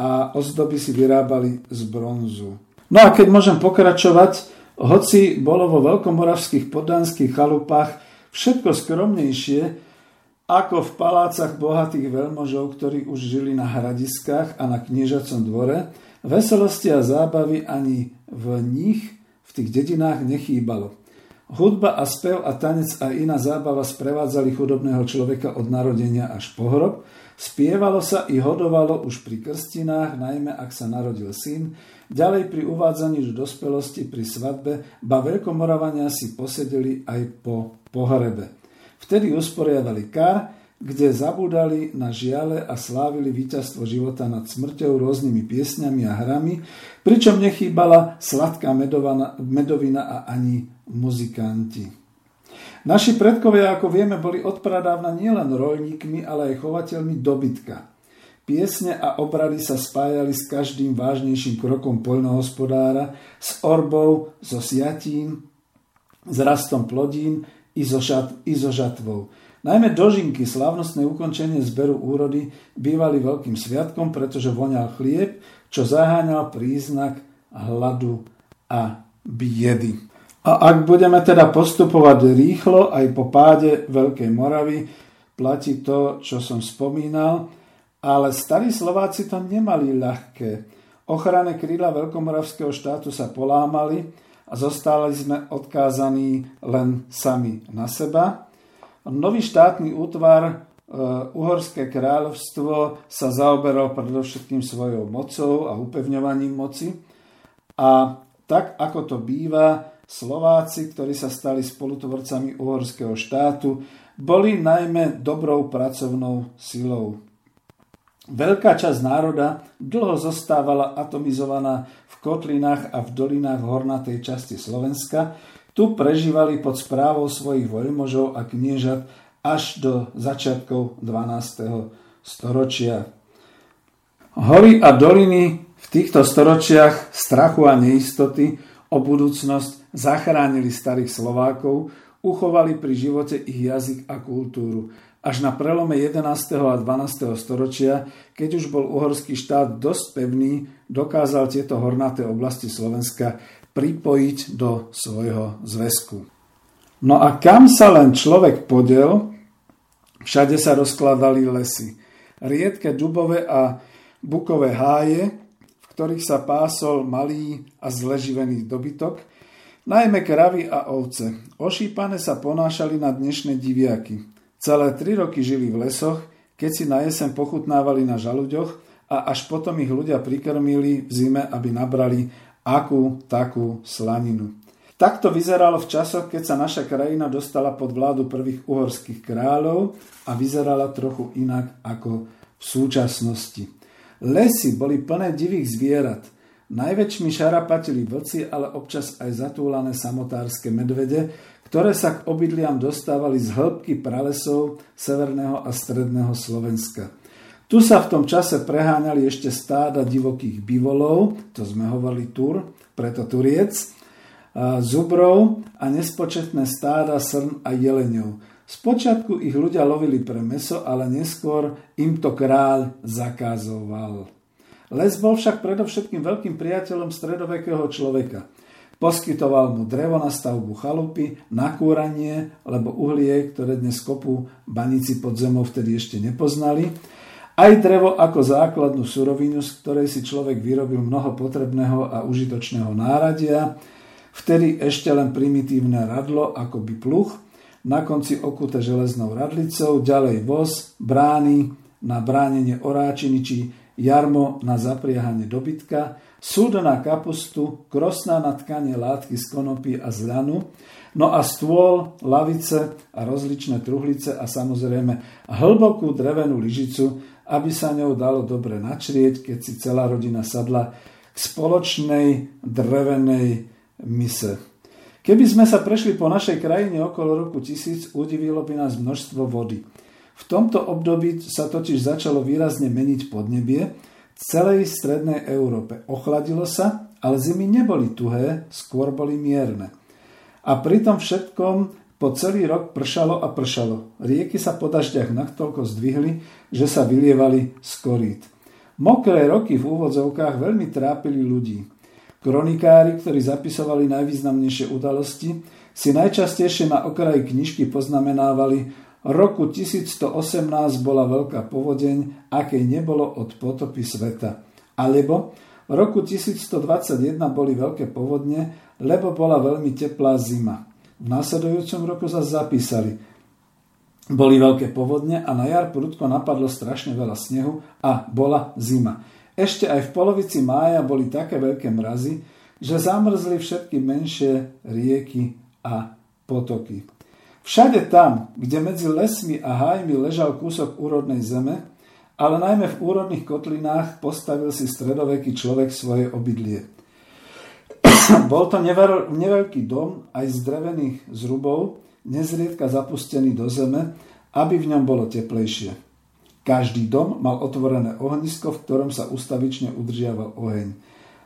a ozdoby si vyrábali z bronzu. No a keď môžem pokračovať, hoci bolo vo veľkomoravských poddanských chalupách všetko skromnejšie, ako v palácach bohatých veľmožov, ktorí už žili na hradiskách a na kniežacom dvore, Veselosti a zábavy ani v nich, tých dedinách nechýbalo. Hudba a spev a tanec a iná zábava sprevádzali chudobného človeka od narodenia až po hrob. Spievalo sa i hodovalo už pri krstinách, najmä ak sa narodil syn, ďalej pri uvádzaní do dospelosti pri svadbe, ba veľkomoravania si posedeli aj po pohrebe. Vtedy usporiadali kar, kde zabudali na žiale a slávili víťazstvo života nad smrťou rôznymi piesňami a hrami, pričom nechýbala sladká medovina a ani muzikanti. Naši predkovia, ako vieme, boli odpradávna nielen rolníkmi, ale aj chovateľmi dobytka. Piesne a obrady sa spájali s každým vážnejším krokom poľnohospodára, s orbou, so siatím, s rastom plodín i so, šat, i so žatvou. Najmä dožinky, slávnostné ukončenie zberu úrody, bývali veľkým sviatkom, pretože voňal chlieb, čo zaháňal príznak hladu a biedy. A ak budeme teda postupovať rýchlo, aj po páde Veľkej Moravy, platí to, čo som spomínal, ale starí Slováci to nemali ľahké. Ochranné krídla Veľkomoravského štátu sa polámali a zostali sme odkázaní len sami na seba. Nový štátny útvar e, Uhorské kráľovstvo sa zaoberal predovšetkým svojou mocou a upevňovaním moci. A tak, ako to býva, Slováci, ktorí sa stali spolutvorcami uhorského štátu, boli najmä dobrou pracovnou silou. Veľká časť národa dlho zostávala atomizovaná v kotlinách a v dolinách hornatej časti Slovenska, tu prežívali pod správou svojich voľmožov a kniežat až do začiatkov 12. storočia. Hory a doliny v týchto storočiach strachu a neistoty o budúcnosť zachránili starých Slovákov, uchovali pri živote ich jazyk a kultúru. Až na prelome 11. a 12. storočia, keď už bol uhorský štát dosť pevný, dokázal tieto hornaté oblasti Slovenska pripojiť do svojho zväzku. No a kam sa len človek podel, všade sa rozkladali lesy. Riedke dubové a bukové háje, v ktorých sa pásol malý a zleživený dobytok, najmä kravy a ovce. Ošípané sa ponášali na dnešné diviaky. Celé tri roky žili v lesoch, keď si na jesen pochutnávali na žaluďoch a až potom ich ľudia prikrmili v zime, aby nabrali akú takú slaninu. Takto vyzeralo v časoch, keď sa naša krajina dostala pod vládu prvých uhorských kráľov a vyzerala trochu inak ako v súčasnosti. Lesy boli plné divých zvierat. Najväčšmi šarapatili vlci, ale občas aj zatúlané samotárske medvede, ktoré sa k obydliam dostávali z hĺbky pralesov severného a stredného Slovenska. Tu sa v tom čase preháňali ešte stáda divokých bivolov, to sme hovorili tur, preto turiec, zubrov a nespočetné stáda srn a jeleňov. Spočiatku ich ľudia lovili pre meso, ale neskôr im to kráľ zakázoval. Les bol však predovšetkým veľkým priateľom stredovekého človeka. Poskytoval mu drevo na stavbu chalupy, na kúranie, lebo uhlie, ktoré dnes kopú baníci pod zemou vtedy ešte nepoznali, aj drevo ako základnú surovinu, z ktorej si človek vyrobil mnoho potrebného a užitočného náradia, vtedy ešte len primitívne radlo ako by pluch, na konci okuté železnou radlicou, ďalej voz, brány na bránenie oráčiny či jarmo na zapriahanie dobytka, súd na kapustu, krosná na tkanie látky z konopy a z ľanu, no a stôl, lavice a rozličné truhlice a samozrejme hlbokú drevenú lyžicu, aby sa ňou dalo dobre načrieť, keď si celá rodina sadla k spoločnej drevenej mise. Keby sme sa prešli po našej krajine okolo roku 1000, udivilo by nás množstvo vody. V tomto období sa totiž začalo výrazne meniť podnebie v celej strednej Európe. Ochladilo sa, ale zimy neboli tuhé, skôr boli mierne. A pri tom všetkom po celý rok pršalo a pršalo. Rieky sa po dažďach natoľko zdvihli, že sa vylievali z korít. Mokré roky v úvodzovkách veľmi trápili ľudí. Kronikári, ktorí zapisovali najvýznamnejšie udalosti, si najčastejšie na okraji knižky poznamenávali roku 1118 bola veľká povodeň, akej nebolo od potopy sveta. Alebo v roku 1121 boli veľké povodne, lebo bola veľmi teplá zima. V následujúcom roku sa zapísali. Boli veľké povodne a na jar prudko napadlo strašne veľa snehu a bola zima. Ešte aj v polovici mája boli také veľké mrazy, že zamrzli všetky menšie rieky a potoky. Všade tam, kde medzi lesmi a hájmi ležal kúsok úrodnej zeme, ale najmä v úrodných kotlinách postavil si stredoveký človek svoje obydlie. Bol to neveľký dom aj z drevených zrubov, nezriedka zapustený do zeme, aby v ňom bolo teplejšie. Každý dom mal otvorené ohnisko, v ktorom sa ustavične udržiaval oheň.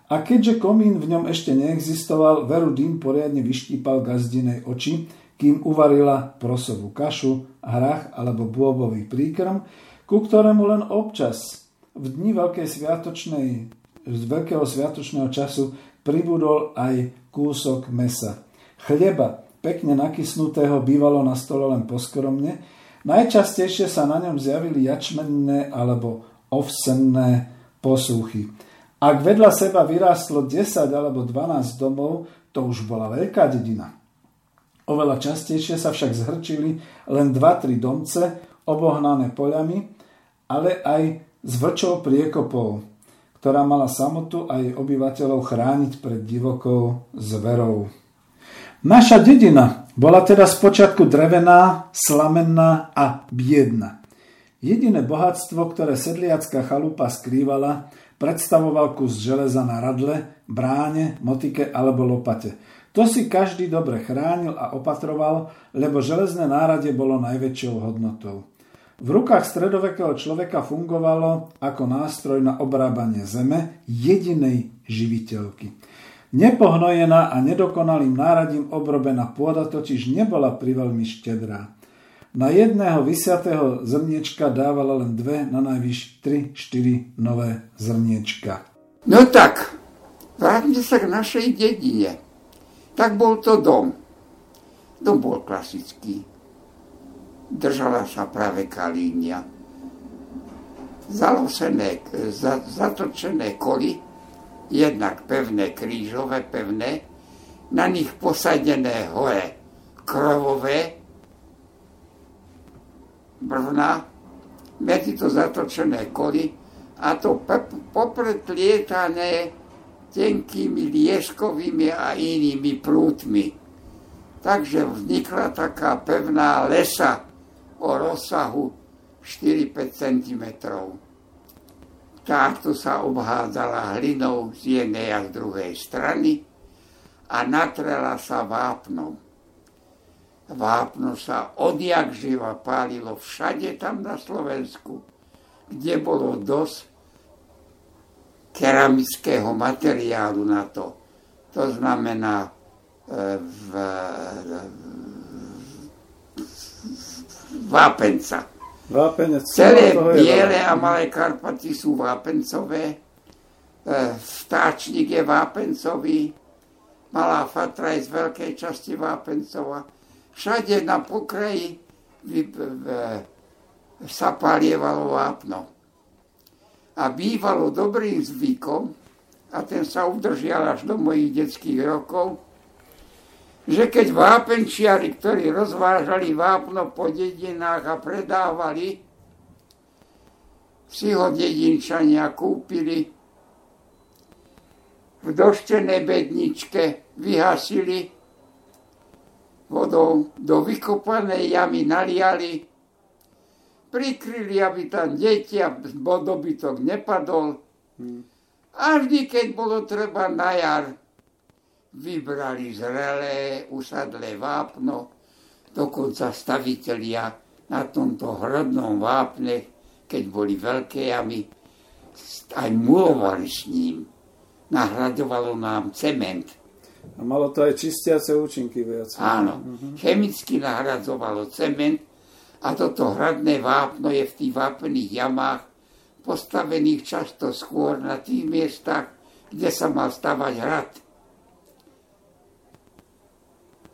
A keďže komín v ňom ešte neexistoval, Veru Dým poriadne vyštípal gazdinej oči, kým uvarila prosovú kašu, hrach alebo bôbový príkrm, ku ktorému len občas v dni veľkej sviatočnej, z veľkého sviatočného času pribudol aj kúsok mesa. Chleba, pekne nakysnutého, bývalo na stole len poskromne, Najčastejšie sa na ňom zjavili jačmenné alebo ovsenné posúchy. Ak vedľa seba vyrástlo 10 alebo 12 domov, to už bola veľká dedina. Oveľa častejšie sa však zhrčili len 2-3 domce, obohnané poľami, ale aj s vlčou priekopou, ktorá mala samotu a jej obyvateľov chrániť pred divokou zverou. Naša dedina bola teda spočiatku drevená, slamenná a biedna. Jediné bohatstvo, ktoré sedliacká chalupa skrývala, predstavoval kus železa na radle, bráne, motike alebo lopate. To si každý dobre chránil a opatroval, lebo železné nárade bolo najväčšou hodnotou. V rukách stredovekého človeka fungovalo ako nástroj na obrábanie zeme jedinej živiteľky. Nepohnojená a nedokonalým náradím obrobená pôda totiž nebola priveľmi štedrá. Na jedného vysiatého zrniečka dávala len dve, na najvyš 3-4 nové zrniečka. No tak, vráťme sa k našej dedine. Tak bol to dom. Dom bol klasický. Držala sa práve kalínia. Zalosené, zatočené koly jednak pevné krížové, pevné, na nich posadené hore krovové brvna, medzi to zatočené koly a to popretlietané tenkými lieskovými a inými prútmi. Takže vznikla taká pevná lesa o rozsahu 4-5 cm. Táto sa obhádzala hlinou z jednej a z druhej strany a natrela sa vápnom. Vápno sa odjak živa pálilo všade tam na Slovensku, kde bolo dosť keramického materiálu na to. To znamená e, v, vápenca. Vápenec. Celé biele a malé Karpaty sú vápencové. E, vtáčnik je vápencový. Malá Fatra je z veľkej časti vápencová. Všade na pokraji sa palievalo vápno. A bývalo dobrým zvykom, a ten sa udržial až do mojich detských rokov, že keď vápenčiari, ktorí rozvážali vápno po dedinách a predávali, si ho dedinčania kúpili, v doštenej bedničke vyhasili, vodou do vykopanej jamy naliali, prikryli, aby tam deti a dobytok nepadol. Hmm. A vždy, keď bolo treba na jar, vybrali zrelé, usadlé vápno, dokonca stavitelia na tomto hrodnom vápne, keď boli veľké jamy, aj mulovali s ním. Nahradovalo nám cement. A malo to aj čistiace účinky viac. Áno, uh-huh. chemicky nahradzovalo cement a toto hradné vápno je v tých vápných jamách postavených často skôr na tých miestach, kde sa mal stavať hrad.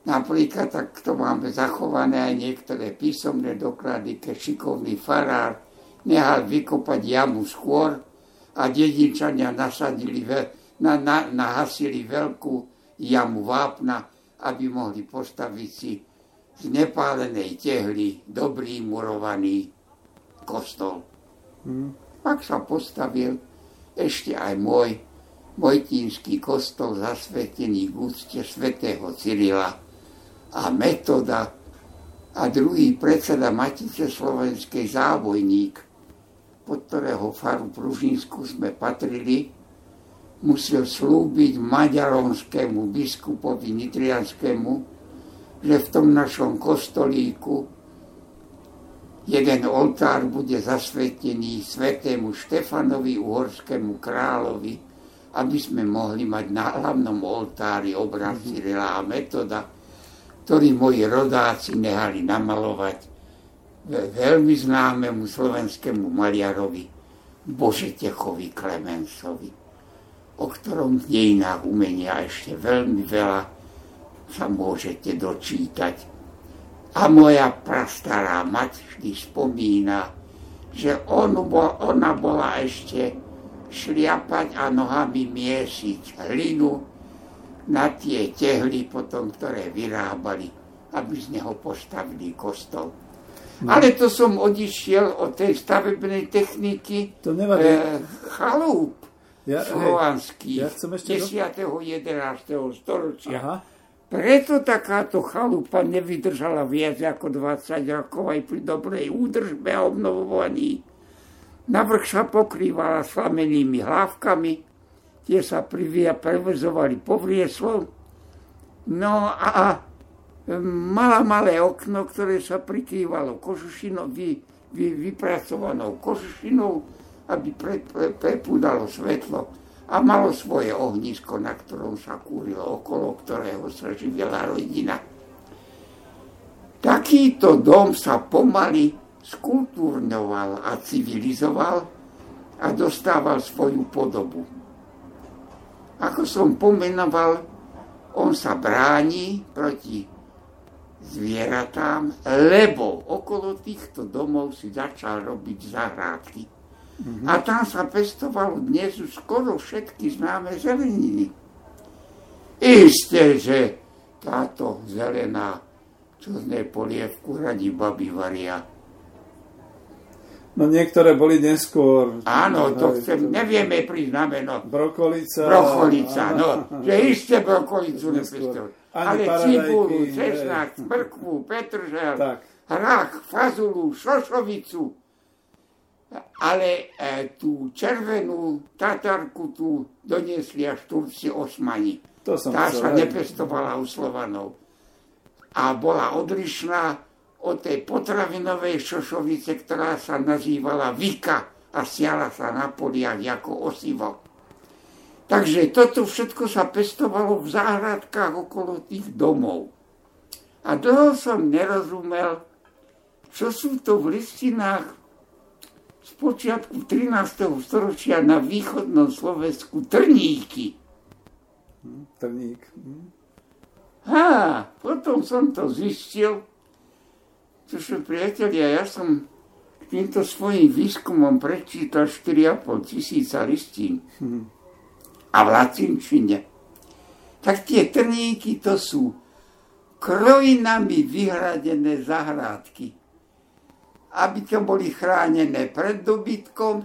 Napríklad, tak to máme zachované aj niektoré písomné doklady, keď šikovný farár nehal vykopať jamu skôr a dedinčania nasadili, na, na, nahasili veľkú jamu vápna aby mohli postaviť si z nepálenej tehly dobrý murovaný kostol. Hmm. Pak sa postavil ešte aj môj Mojtínsky kostol zasvetený k úcte svätého Cyrila a metoda a druhý predseda Matice slovenskej zábojník, pod ktorého faru Pružínsku sme patrili, musel slúbiť maďaronskému biskupovi nitrianskému, že v tom našom kostolíku jeden oltár bude zasvetený svetému Štefanovi, uhorskému kráľovi, aby sme mohli mať na hlavnom oltári obraz Cyrila a Metoda, ktorý moji rodáci nehali namalovať veľmi známemu slovenskému maliarovi Božetechovi Klemensovi, o ktorom v dejinách umenia ešte veľmi veľa sa môžete dočítať. A moja prastará mať vždy spomína, že on bol, ona bola ešte šliapať a nohami miesiť hlinu na tie tehly potom, ktoré vyrábali, aby z neho postavili kostol. No. Ale to som odišiel od tej stavebnej techniky to nevadí. e, chalúp ja, slovanský ja 10. 11. storočia. Aha. Preto takáto chalupa nevydržala viac ako 20 rokov aj pri dobrej údržbe a obnovovaní. Navrch sa pokrývala slamenými hlávkami, tie sa privia prevezovali povrieslom. No a mala malé okno, ktoré sa prikrývalo kožušinou, vy, vy, vypracovanou kožušinou, aby pre, pre, prepúdalo svetlo a malo svoje ohnisko, na ktorom sa kúrilo, okolo ktorého sa živila rodina. Takýto dom sa pomaly skultúrňoval a civilizoval a dostával svoju podobu. Ako som pomenoval, on sa bráni proti zvieratám, lebo okolo týchto domov si začal robiť zahrádky. Mm-hmm. A tam sa pestovalo dnes už skoro všetky známe zeleniny. Isté, že táto zelená, čo z nej polievku radí babi varia, No niektoré boli neskôr. Áno, to chcem, nevieme priznameno. Brokolica. Brokolica, no, že iste brokolicu nepestovali. Ale cibulu, cesnak, mrkvu, petržel, tak. hrach, fazulu, šošovicu. Ale e, tú červenú tatarku tu doniesli až Turci Osmani. To som Tá sa nepestovala u Slovanov. A bola odlišná od tej potravinovej šošovice, ktorá sa nazývala Vika a siala sa na poliach ako osivo. Takže toto všetko sa pestovalo v záhradkách okolo tých domov. A dlho som nerozumel, čo sú to v listinách z počiatku 13. storočia na východnom Slovensku trníky. Hm, trník. Hm. Ha, potom som to zistil, Čiže priatelia, ja som týmto svojim výskumom prečítal 4,5 tisíca listín. Hmm. A v latinčine. Tak tie trníky to sú krojinami vyhradené zahrádky. Aby to boli chránené pred dobytkom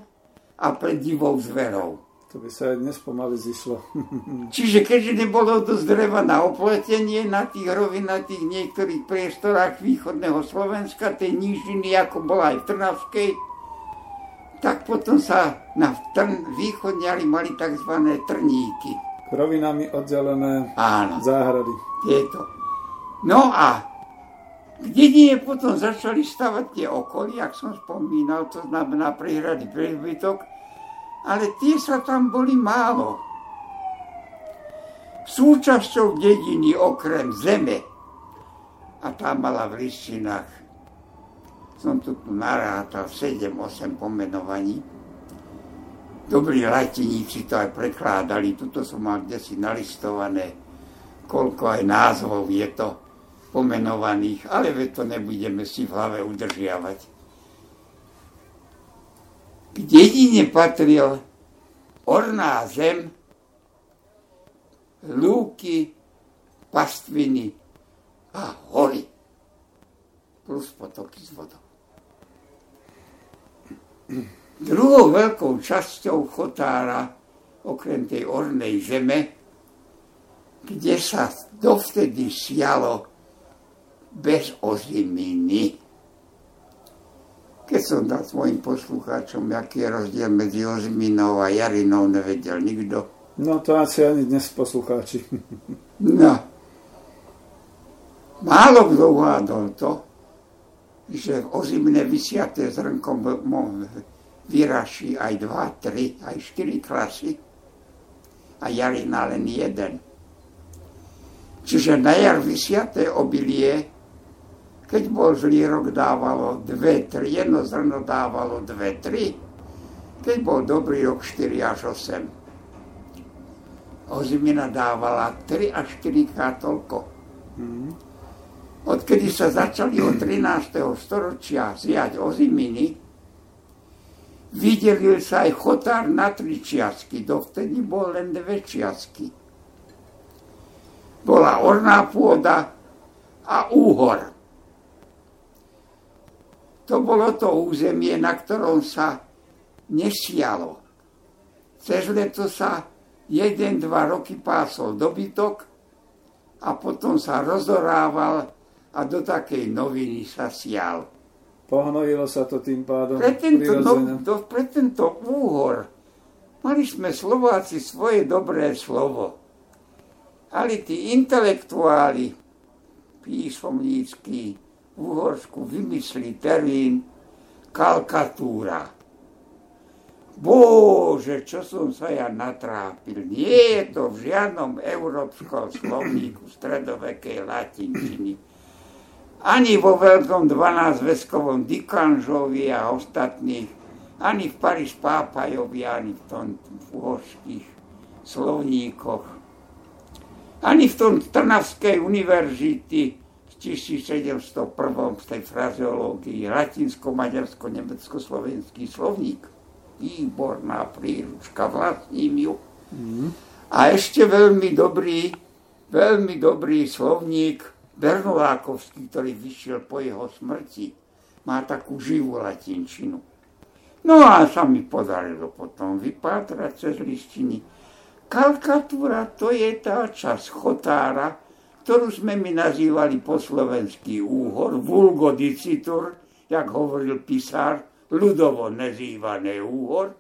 a pred divou zverou. To by sa aj dnes pomaly zišlo. Čiže keďže nebolo dosť dreva na opletenie na tých rovinatých niektorých priestorách východného Slovenska, tej nížiny, ako bola aj v Trnavskej, tak potom sa na trn, východňari mali tzv. trníky. Rovinami oddelené Áno. záhrady. Tieto. No a k dedine potom začali stavať tie okoly, ak som spomínal, to znamená prihrady prezbytok, ale tie sa tam boli málo. Súčasťou dediny okrem zeme, a tá mala v listinách, som tu narátal 7-8 pomenovaní, dobrí latiníci to aj prekládali, tuto som mal kde si nalistované, koľko aj názvov je to pomenovaných, ale to nebudeme si v hlave udržiavať k dedine patril orná zem, lúky, pastviny a hory. Plus potoky s vodou. Druhou veľkou časťou Chotára, okrem tej ornej zeme, kde sa dovtedy sialo bez oziminy. Keď som dal svojim poslucháčom, aký je rozdiel medzi oziminou a jarinou, nevedel nikto. No to asi ani dnes poslucháči. no. Málo kto uhádol to, že ozimne vysiaté zrnko vyraší aj dva, tri, aj štyri klasy a jarina len jeden. Čiže na jar vysiaté obilie, keď bol zlý rok, dávalo dve, tri, jedno zrno dávalo dve, tri, keď bol dobrý rok, 4 až 8. Ozimina dávala 3 až 4 krát toľko. Mm. Odkedy sa začali od 13. storočia zjať oziminy, Vydelil sa aj chotár na tri čiastky, dovtedy bol len dve čiastky. Bola orná pôda a úhor. To bolo to územie, na ktorom sa nesialo. Cez leto sa jeden, dva roky pásol dobytok a potom sa rozorával a do takej noviny sa sial. Pohnojilo sa to tým pádom pre tento, no, to, pre tento úhor mali sme Slováci svoje dobré slovo. Ale tí intelektuáli písomnícky Uhorsku vymyslí termín kalkatúra. Bože, čo som sa ja natrápil. Nie je to v žiadnom európskom slovníku stredovekej latinčiny ani vo veľkom 12-veskovom Dikanžovi a ostatných, ani v Paríž Pápajovi, ani v tom v uhorských slovníkoch, ani v tom Trnavskej univerzity 1701 z tej frazeológii, latinsko-maďarsko-nemecko-slovenský slovník. Výborná príručka, vlastním ju. Mm. A ešte veľmi dobrý, veľmi dobrý slovník Bernolákovský, ktorý vyšiel po jeho smrti, má takú živú latinčinu. No a sa mi podarilo potom vypátrať cez listiny. Kalkatúra to je tá časť chotára, ktorú sme my nazývali po slovensky úhor, vulgodicitur, jak hovoril písar, ľudovo nazývané úhor.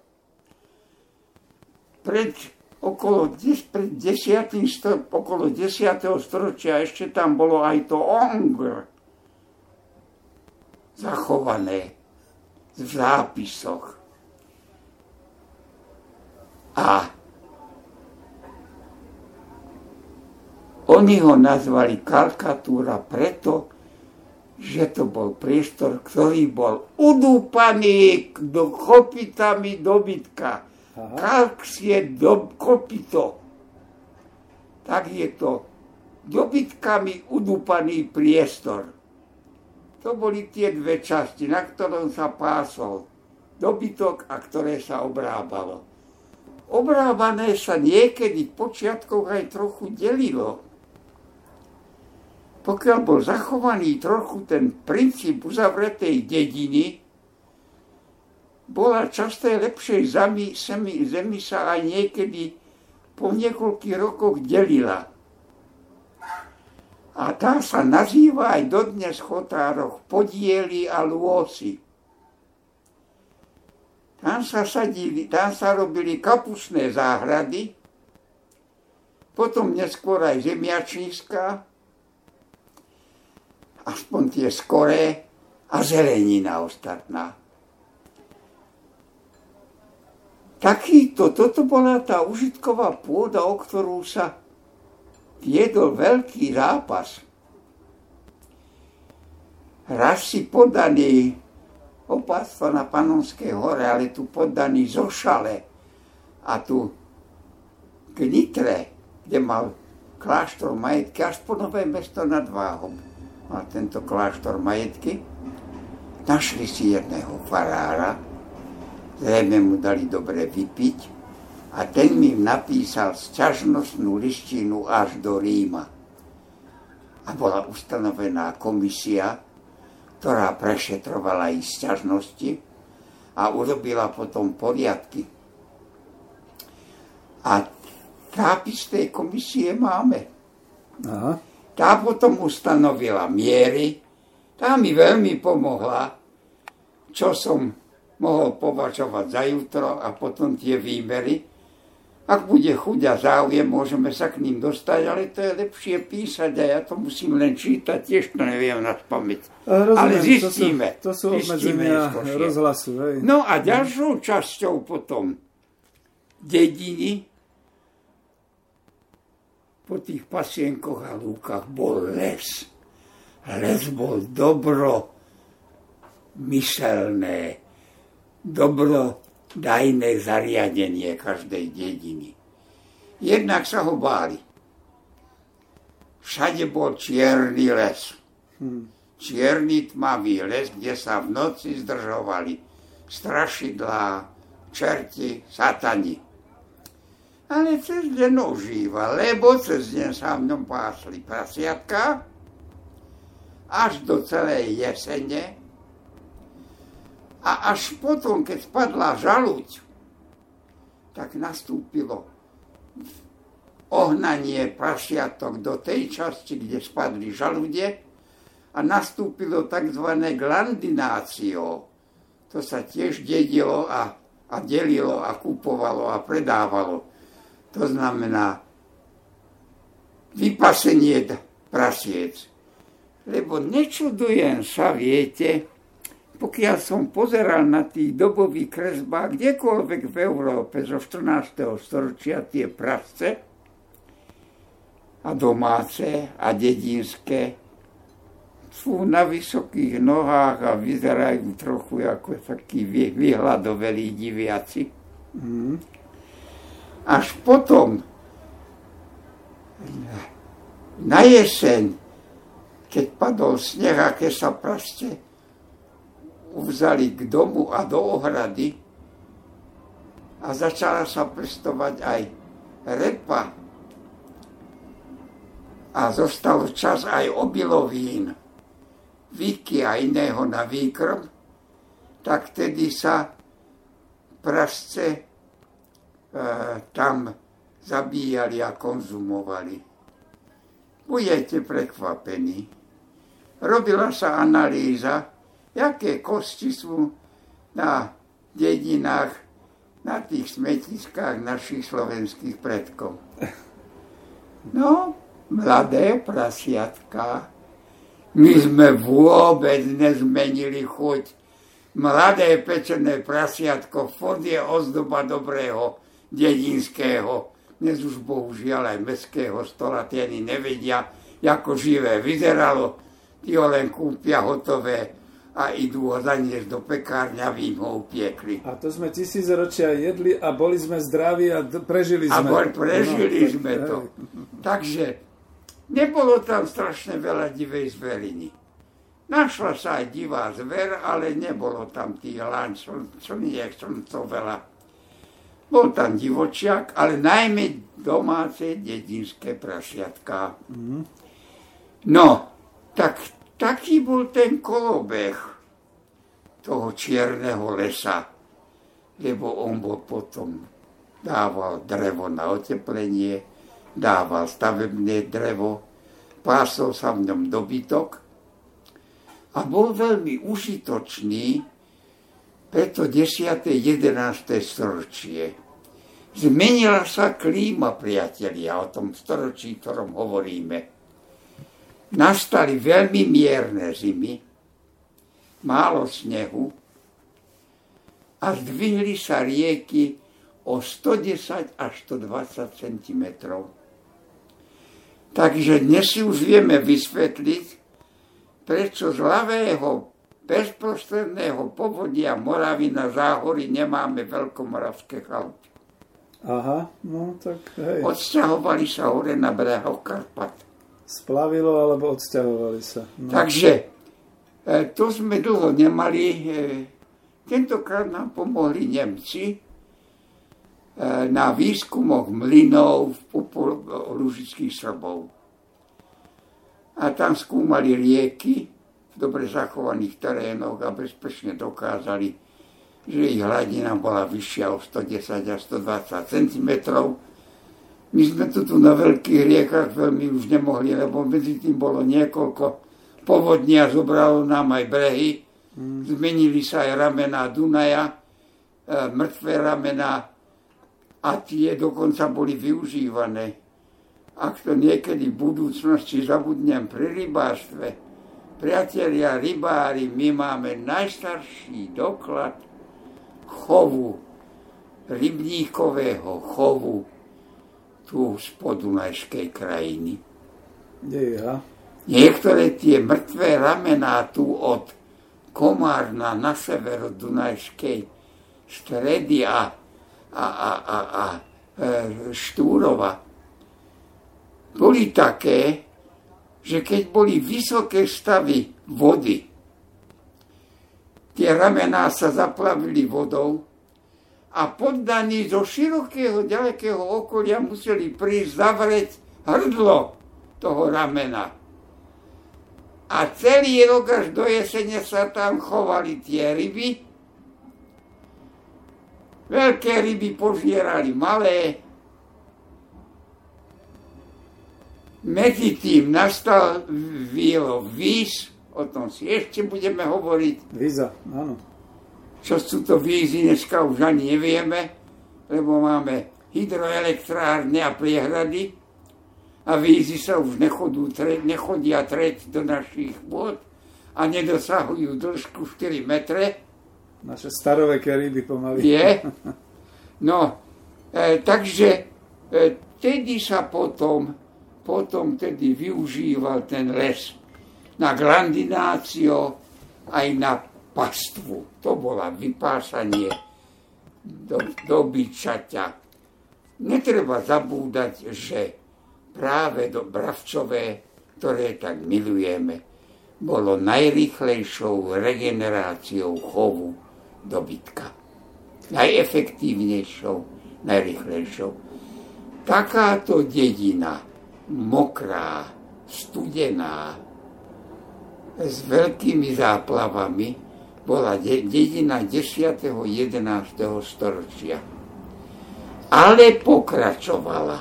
Pred okolo, pred desiatým, okolo 10. storočia ešte tam bolo aj to ongr zachované v zápisoch. A oni ho nazvali karikatúra preto, že to bol priestor, ktorý bol udúpaný do chopitami dobytka tak je do kopito, tak je to dobytkami udúpaný priestor. To boli tie dve časti, na ktorom sa pásol dobytok a ktoré sa obrábalo. Obrábané sa niekedy v počiatkoch aj trochu delilo. Pokiaľ bol zachovaný trochu ten princíp uzavretej dediny, bola časté lepšej zemi, zemi, zemi sa aj niekedy po niekoľkých rokoch delila. A tá sa nazýva aj dodnes chotároch podiely a lôsy. Tam sa, sadili, tam sa robili kapusné záhrady, potom neskôr aj zemiačníska, aspoň tie skoré, a zelenina ostatná. takýto, toto bola tá užitková pôda, o ktorú sa viedol veľký zápas. Raz si podaný opástva na Panonskej hore, ale tu podaný zo Šale a tu k Nitre, kde mal kláštor majetky, až po Nové mesto nad Váhom mal tento kláštor majetky. Našli si jedného farára, zrejme mu dali dobre vypiť a ten mi napísal sťažnostnú lištinu až do Ríma. a bola ustanovená komisia, ktorá prešetrovala ich sťažnosti a urobila potom poriadky. A tápis tej komisie máme. Aha. Tá potom ustanovila miery, tá mi veľmi pomohla, čo som mohol považovať za jutro a potom tie výmery. Ak bude chuť a záujem, môžeme sa k ním dostať, ale to je lepšie písať a ja to musím len čítať, tiež to neviem na pamäť. Rozumiem, ale zistíme. To sú, to sú obmedzenia rozhlasu. Hej. No a ďalšou časťou potom dediny po tých pasienkoch a lúkach bol les. Les bol dobro myselné, dobro dajné zariadenie každej dediny. Jednak sa ho báli. Všade bol čierny les. Hmm. Čierny tmavý les, kde sa v noci zdržovali strašidlá, čerti, satani. Ale cez deň ožíva, lebo cez deň sa v ňom pásli prasiatka až do celej jesene a až potom, keď spadla žalúď, tak nastúpilo ohnanie prasiatok do tej časti, kde spadli žalúde a nastúpilo tzv. glandinácio. To sa tiež dedilo a, a delilo a kupovalo a predávalo. To znamená vypasenie prasiec. Lebo nečudujem sa, viete, pokiaľ som pozeral na tých dobových kresbách kdekoľvek v Európe zo 14. storočia tie prasce a domáce a dedinské sú na vysokých nohách a vyzerajú trochu ako takí vyhľadoveli diviaci. Mm. Až potom na jeseň, keď padol sneh a keď sa praste vzali k domu a do ohrady a začala sa pestovať aj repa. A zostal čas aj obilovín, víky a iného na výkrm, tak tedy sa prasce tam zabíjali a konzumovali. Budete prekvapení. Robila sa analýza, jaké kosti sú na dedinách, na tých smetiskách našich slovenských predkov. No, mladé prasiatka. My sme vôbec nezmenili chuť. Mladé pečené prasiatko, fond je ozdoba dobrého dedinského. Dnes už bohužiaľ aj mestského stola, tie ani nevedia, ako živé vyzeralo. Tí ho len kúpia hotové a idú ho zaniesť do pekárne, aby im ho upiekli. A to sme tisíc ročia jedli a boli sme zdraví a prežili sme. A bol, prežili no, sme to. Takže nebolo tam strašne veľa divej zveriny. Našla sa aj divá zver, ale nebolo tam tých laň, slniek, slnco veľa. Bol tam divočiak, ale najmä domáce dedinské prasiatka. Mm. No, tak taký bol ten kolobeh toho čierneho lesa, lebo on bol potom dával drevo na oteplenie, dával stavebné drevo, pásol sa v ňom dobytok a bol veľmi užitočný preto 10. 11. storočie. Zmenila sa klíma, priatelia, o tom storočí, ktorom hovoríme nastali veľmi mierne zimy, málo snehu a zdvihli sa rieky o 110 až 120 cm. Takže dnes si už vieme vysvetliť, prečo z ľavého bezprostredného povodia Moravy na záhory nemáme veľkomoravské chalupy. Aha, no tak hej. Odsťahovali sa hore na brehoch Karpat splavilo alebo odsťahovali sa. No. Takže e, to sme dlho nemali. E, tentokrát nám pomohli Nemci e, na výskumoch mlynov v Lužických Srbov. a tam skúmali rieky dobre zachovaných terénoch a bezpečne dokázali, že ich hladina bola vyššia o 110 až 120 cm. My sme tu, na veľkých riekach veľmi už nemohli, lebo medzi tým bolo niekoľko povodnia, zobralo nám aj brehy, zmenili sa aj ramená Dunaja, e, mŕtve ramená a tie dokonca boli využívané. Ak to niekedy v budúcnosti zabudnem pri rybárstve, priatelia rybári, my máme najstarší doklad chovu, rybníkového chovu tu z podunajskej krajiny. Ja. Niektoré tie mŕtvé ramená tu od Komárna na sever Dunajskej stredy a a, a, a, a e, Štúrova boli také, že keď boli vysoké stavy vody, tie ramená sa zaplavili vodou a poddaní zo širokého, ďalekého okolia museli prísť zavrieť hrdlo toho ramena. A celý rok až do jesene sa tam chovali tie ryby Veľké ryby požierali malé. Medzi tým nastal výlo výz, o tom si ešte budeme hovoriť. Víza, áno. Čo sú to výzy, dneska už ani nevieme, lebo máme hydroelektrárne a priehrady a výzy sa už nechodú, tre, nechodia treť do našich vôd a nedosahujú dĺžku 4 metre, naše staroveké ryby pomaly. Je. No, e, takže e, tedy sa potom, potom tedy využíval ten les na grandinácio aj na pastvu. To bola vypásanie do, do byčaťa. Netreba zabúdať, že práve do Bravčové, ktoré tak milujeme, bolo najrychlejšou regeneráciou chovu dobytka. Najefektívnejšou, najrychlejšou. Takáto dedina, mokrá, studená, s veľkými záplavami, bola dedina 10. 11. storočia. Ale pokračovala.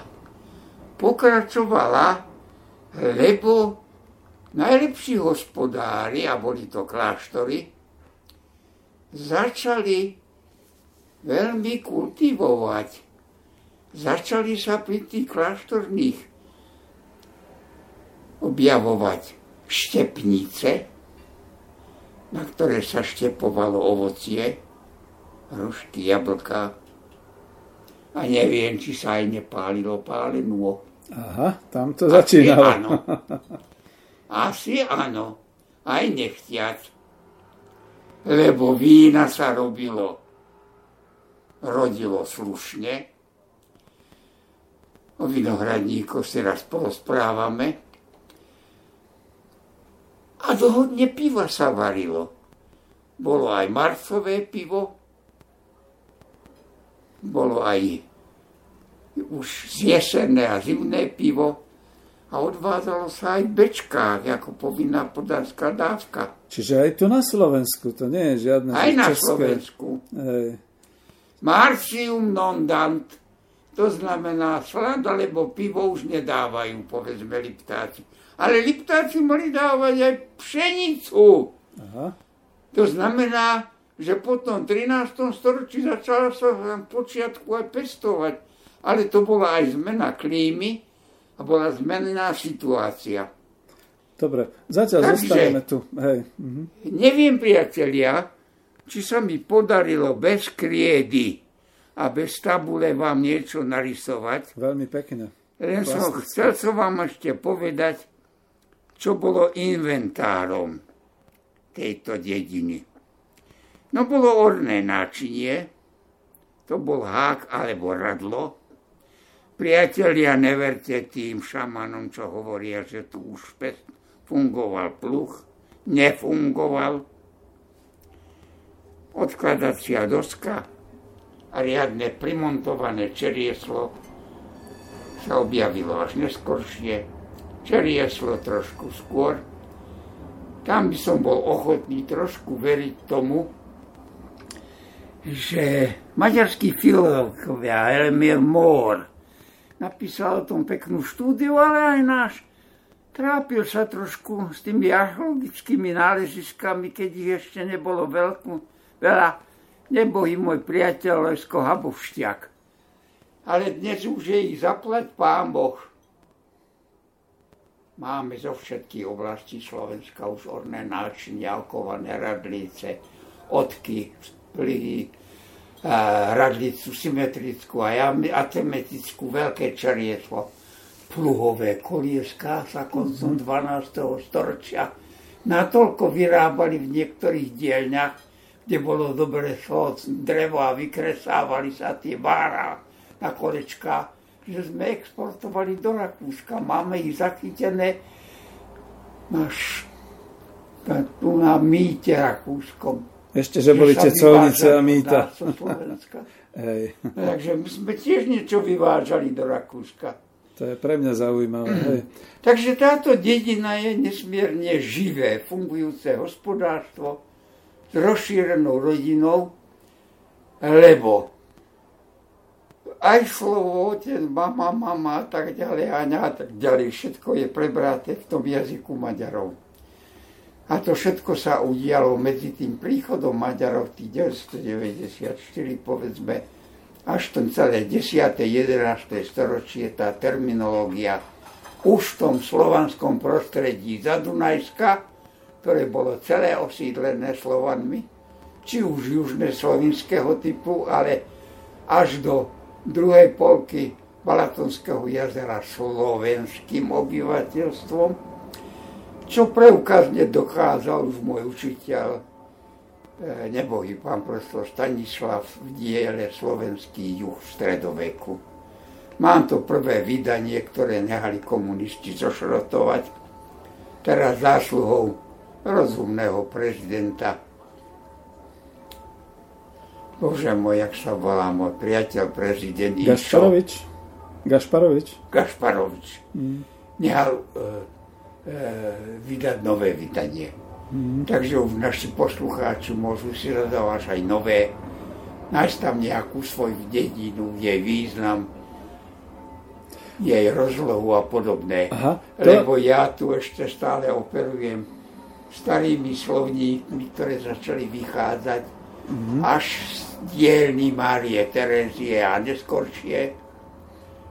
Pokračovala, lebo najlepší hospodári, a boli to kláštory, začali veľmi kultivovať. Začali sa pri tých kláštorných objavovať štepnice, na ktoré sa štepovalo ovocie, hrušky, jablka. A neviem, či sa aj nepálilo pálenú. Aha, tam to začínalo. Asi áno. Asi áno. Aj nechtiať lebo vína sa robilo, rodilo slušne. O vinohradníkoch si raz porozprávame. A dohodne piva sa varilo. Bolo aj marcové pivo, bolo aj už jesenné a zimné pivo, a odvádzalo sa aj v bečkách, ako povinná podárska dávka. Čiže aj tu na Slovensku, to nie je žiadne Aj na české. Slovensku. Hej. Marcium non dant, to znamená slad alebo pivo už nedávajú, povedzme Liptáci. Ale Liptáci mali dávať aj pšenicu. Aha. To znamená, že po tom 13. storočí začala sa v počiatku aj pestovať. Ale to bola aj zmena klímy, a bola zmenná situácia. Dobre, zatiaľ Takže, zostaneme tu. Hej. Mhm. Neviem, priatelia, či sa mi podarilo bez kriedy a bez tabule vám niečo narysovať. Veľmi pekne. Len som chcel som vám ešte povedať, čo bolo inventárom tejto dediny. No bolo orné náčinie, to bol hák alebo radlo, Priatelia, neverte tým šamanom, čo hovoria, že tu už fungoval pluch. Nefungoval. Odkladacia doska a riadne primontované čerieslo sa objavilo až neskoršie. Čerieslo trošku skôr. Tam by som bol ochotný trošku veriť tomu, že maďarský filozofia Elmir Mór napísal o tom peknú štúdiu, ale aj náš trápil sa trošku s tými archeologickými náleziskami, keď ich ešte nebolo veľkú, veľa. Nebohý môj priateľ Lesko Habovšťak. Ale dnes už je ich zaplať pán Boh. Máme zo všetkých oblastí Slovenska už orné náčinia, okované radlice, odky, plihy, radlicu symetrickú a atemetickú, veľké čerieslo, pluhové kolieská sa koncom 12. Mhm. storočia natoľko vyrábali v niektorých dielňach, kde bolo dobre drevo a vykresávali sa tie vára na kolečka že sme exportovali do Rakúska. Máme ich zachytené naš, tu na mýte rakúskom. Ešte, že boli tie colnice a mýta. Hej. Takže my sme tiež niečo vyvážali do Rakúska. To je pre mňa zaujímavé. Mm. Hej. Takže táto dedina je nesmierne živé, fungujúce hospodárstvo rozšírenou rodinou, lebo aj slovo otec, mama, mama a tak ďalej, Aňa a tak ďalej, všetko je prebraté v tom jazyku Maďarov. A to všetko sa udialo medzi tým príchodom Maďarov v 1994, povedzme, až ten celé 10. 11. storočie, tá terminológia už v tom slovanskom prostredí za Dunajska, ktoré bolo celé osídlené Slovanmi, či už južné slovinského typu, ale až do druhej polky Balatonského jazera slovenským obyvateľstvom, čo preukazne dokázal už môj učiteľ, e, nebohý pán profesor Stanislav v diele Slovenský juh v stredoveku. Mám to prvé vydanie, ktoré nehali komunisti zošrotovať, teraz zásluhou rozumného prezidenta Bože môj, jak sa volá môj priateľ, prezident Gašparovič. Gašparovič. Gašparovič. Mm. Nehal uh, uh, vydať nové vydanie. Mm. Takže už naši poslucháči môžu si hľadať aj nové, nájsť tam nejakú svoju dedinu, jej význam, jej rozlohu a podobné. Aha, to... Lebo ja tu ešte stále operujem starými slovníkmi, ktoré začali vychádzať mm-hmm. až z dielny Márie Terezie a neskoršie,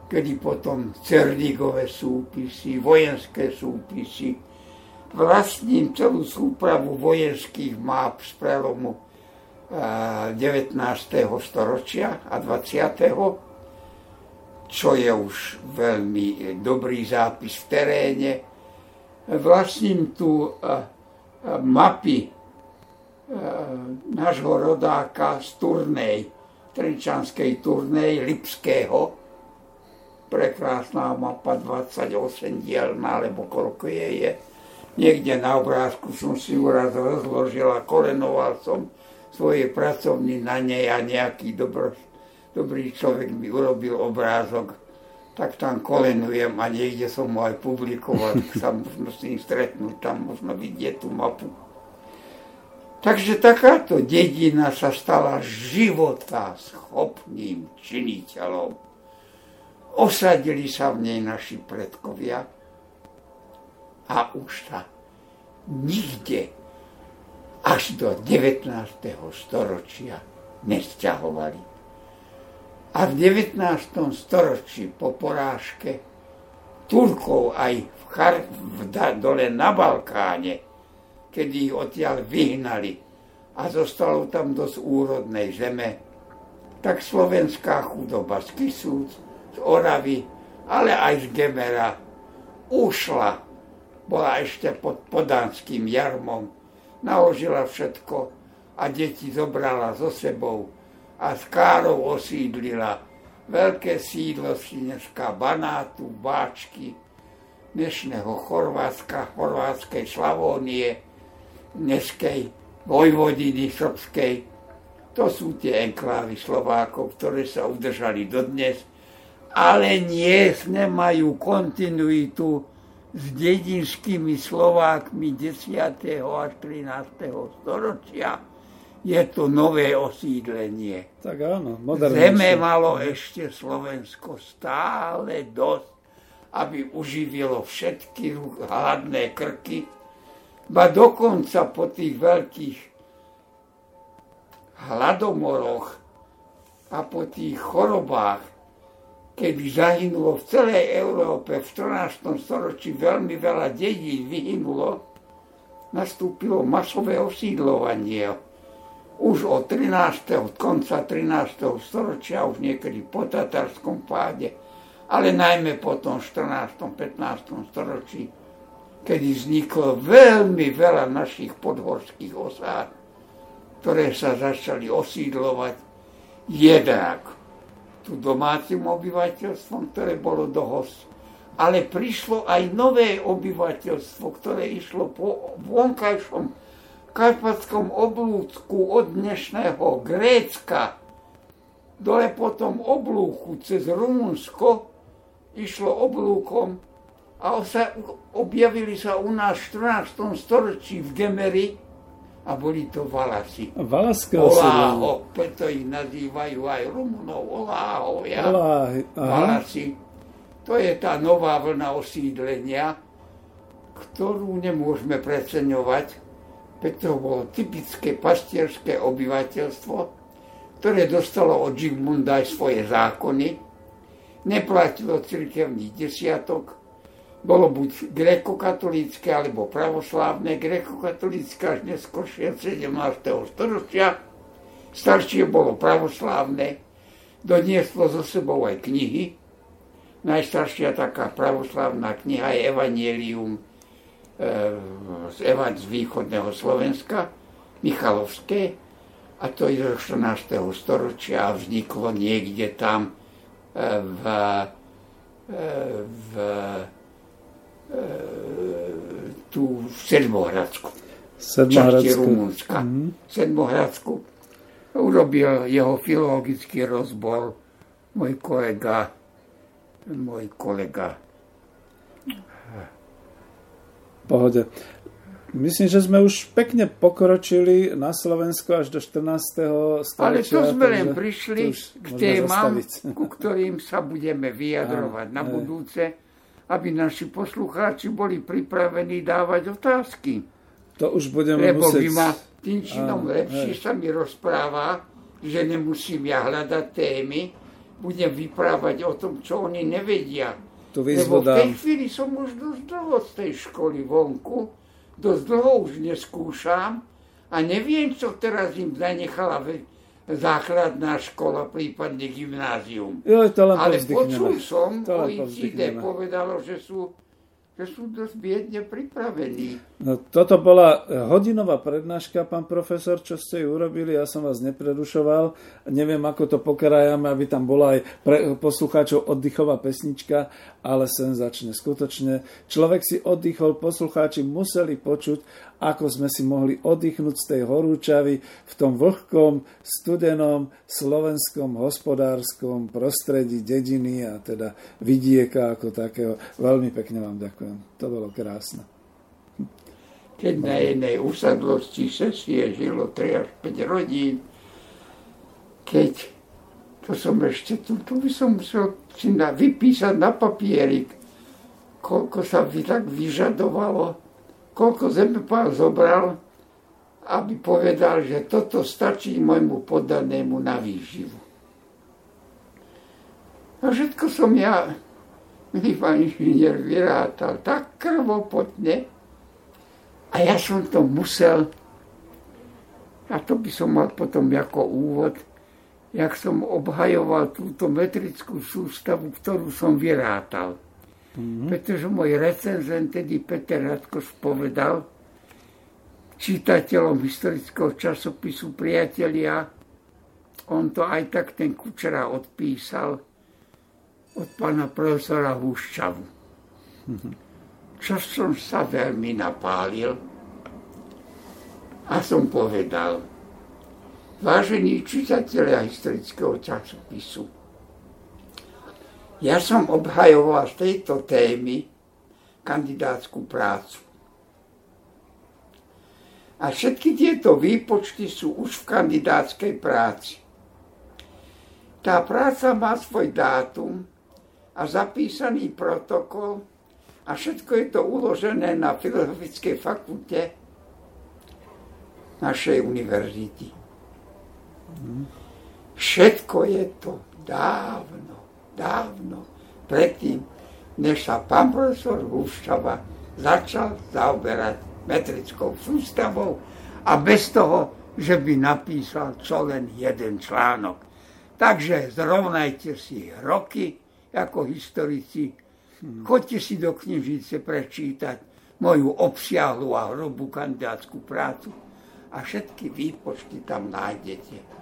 kedy potom Cerníkové súpisy, vojenské súpisy, vlastním celú súpravu vojenských map z prelomu 19. storočia a 20. čo je už veľmi dobrý zápis v teréne. Vlastním tu mapy E, nášho rodáka z turnej, Trenčanskej turnej Lipského. Prekrásna mapa, 28 dielna, alebo koľko je je. Niekde na obrázku som si uraz rozložil a kolenoval som svoje pracovní na nej a nejaký dobro, dobrý človek mi urobil obrázok, tak tam kolenujem a niekde som ho aj publikoval, tak sa možno s ním stretnúť, tam možno vidieť tú mapu. Takže takáto dedina sa stala života schopným činiteľom. Osadili sa v nej naši predkovia a už sa nikde až do 19. storočia nesťahovali. A v 19. storočí po porážke Turkov aj v, Char- v dole na Balkáne kedy ich odtiaľ vyhnali a zostalo tam dosť úrodnej zeme, tak slovenská chudoba z Kisúc, z Oravy, ale aj z Gemera ušla. Bola ešte pod podanským jarmom, naložila všetko a deti zobrala so sebou a s Károv osídlila veľké sídlo dneska Banátu, Báčky, dnešného Chorvátska, Chorvátskej Slavónie, dneskej vojvodiny srbskej. To sú tie enklávy Slovákov, ktoré sa udržali dodnes, ale nie nemajú kontinuitu s dedinskými Slovákmi 10. až 13. storočia. Je to nové osídlenie. Tak áno, Zeme malo ešte Slovensko stále dosť, aby uživilo všetky hladné krky, ba dokonca po tých veľkých hladomoroch a po tých chorobách, kedy zahynulo v celej Európe v 14. storočí veľmi veľa dedí vyhynulo, nastúpilo masové osídlovanie. Už od 13. od konca 13. storočia, už niekedy po tatarskom páde, ale najmä po tom 14. 15. storočí, kedy vzniklo veľmi veľa našich podhorských osád, ktoré sa začali osídlovať jednak tu domácim obyvateľstvom, ktoré bolo dohost, ale prišlo aj nové obyvateľstvo, ktoré išlo po vonkajšom karpatskom oblúdku od dnešného Grécka, dole potom oblúku cez Rumunsko, išlo oblúkom a sa, objavili sa u nás v 14. storočí v Gemeri a boli to Valasi. Valaské Oláho, preto ich nazývajú aj Rumunov, Oláhovia, Oláhy, aha. Valasi. To je tá nová vlna osídlenia, ktorú nemôžeme preceňovať, preto bolo typické pastierské obyvateľstvo, ktoré dostalo od Žigmunda aj svoje zákony, neplatilo cirkevných desiatok, bolo buď grekokatolícke alebo pravoslávne, grekokatolícke až neskôršie 17. storočia, staršie bolo pravoslávne, donieslo so sebou aj knihy. Najstaršia taká pravoslávna kniha je Evangelium z, Evan z východného Slovenska, Michalovské, a to je zo 14. storočia a vzniklo niekde tam e, v, e, v tu v Sedmohradsku. Časti Rumunska. Mm. V Sedmohradsku urobil jeho filologický rozbor môj kolega môj kolega Pohode. Myslím, že sme už pekne pokročili na Slovensku až do 14. storočia. Ale to sme len prišli k témam, ku ktorým sa budeme vyjadrovať na budúce aby naši poslucháči boli pripravení dávať otázky. To už budeme Lebo musieť... by ma tým činom lepšie hej. sa mi rozpráva, že nemusím ja hľadať témy, budem vyprávať o tom, čo oni nevedia. Tu Lebo v tej chvíli som už dosť dlho z tej školy vonku, dosť dlho už neskúšam a neviem, čo teraz im zanechala základná škola, prípadne gymnázium. Jo, to len Ale počul som, to OECD povedalo, že sú že sú dosť biedne pripravení. No, toto bola hodinová prednáška, pán profesor, čo ste ju urobili, ja som vás neprerušoval. Neviem, ako to pokrajame, aby tam bola aj pre poslucháčov oddychová pesnička, ale senzačne. Skutočne človek si oddychol, poslucháči museli počuť, ako sme si mohli oddychnúť z tej horúčavy v tom vlhkom, studenom, slovenskom, hospodárskom prostredí dediny a teda vidieka ako takého. Veľmi pekne vám ďakujem. To bolo krásne. Keď na jednej usadlosti sesie žilo 3 až 5 rodín, keď to som ešte, tu, tu by som musel si na, vypísať na papierik, koľko sa by tak vyžadovalo koľko pán zobral, aby povedal, že toto stačí môjmu podanému na výživu. A všetko som ja, milý pán inžinier, vyrátal tak krvopotne a ja som to musel, a to by som mal potom ako úvod, jak som obhajoval túto metrickú sústavu, ktorú som vyrátal. Mm-hmm. Pretože môj recenzent, tedy Peter Radkoš, povedal čitateľom historického časopisu Priatelia, on to aj tak ten Kučera odpísal od pána profesora Húščavu. Mm-hmm. Čo som sa veľmi napálil a som povedal, vážení čitatelia historického časopisu, ja som obhajoval z tejto témy kandidátskú prácu. A všetky tieto výpočty sú už v kandidátskej práci. Tá práca má svoj dátum a zapísaný protokol a všetko je to uložené na Filozofickej fakulte našej univerzity. Všetko je to dávno, dávno predtým, než sa pán profesor Húšťava začal zaoberať metrickou sústavou a bez toho, že by napísal čo len jeden článok. Takže zrovnajte si roky ako historici, chodte si do knižnice prečítať moju obsiahlu a hrubú kandidátskú prácu a všetky výpočty tam nájdete.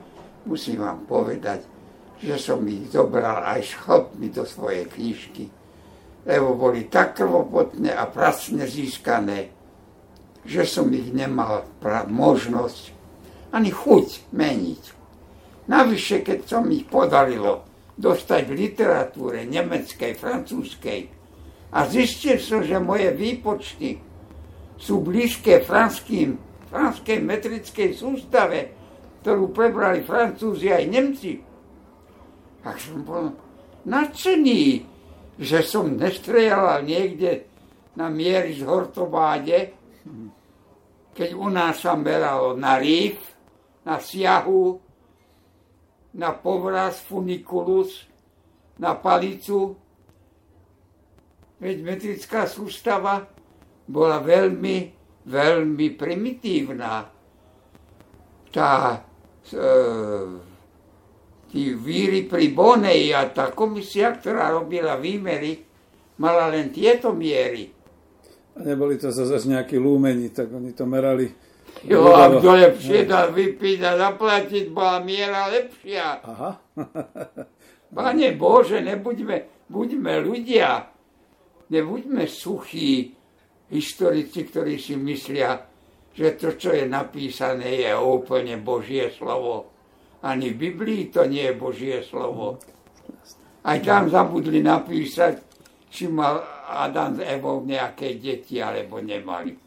Musím vám povedať, že som ich zobral aj schopmi do svojej knižky lebo boli tak krvopotné a pracne získané, že som ich nemal možnosť ani chuť meniť. Navyše, keď som ich podarilo dostať v literatúre nemeckej, francúzskej a zistil som, že moje výpočty sú blízke franským, franskej metrickej sústave, ktorú prebrali Francúzi aj Nemci, tak som bol nadšený, že som nestrieľal niekde na miery z Hortobáde, keď u nás sa meralo na rýf, na siahu, na povraz funiculus, na palicu. Veď metrická sústava bola veľmi, veľmi primitívna. Tá tí víry pri Bonej a tá komisia, ktorá robila výmery, mala len tieto miery. A neboli to zase nejakí lúmeni, tak oni to merali. Jo, a kto lepšie dal vypiť a zaplatiť, bola miera lepšia. Aha. Pane Bože, nebuďme buďme ľudia, nebuďme suchí historici, ktorí si myslia, že to, čo je napísané, je úplne Božie slovo. Ani v Biblii to nie je Božie slovo. Aj tam zabudli napísať, či mal Adam s Evou nejaké deti, alebo nemali.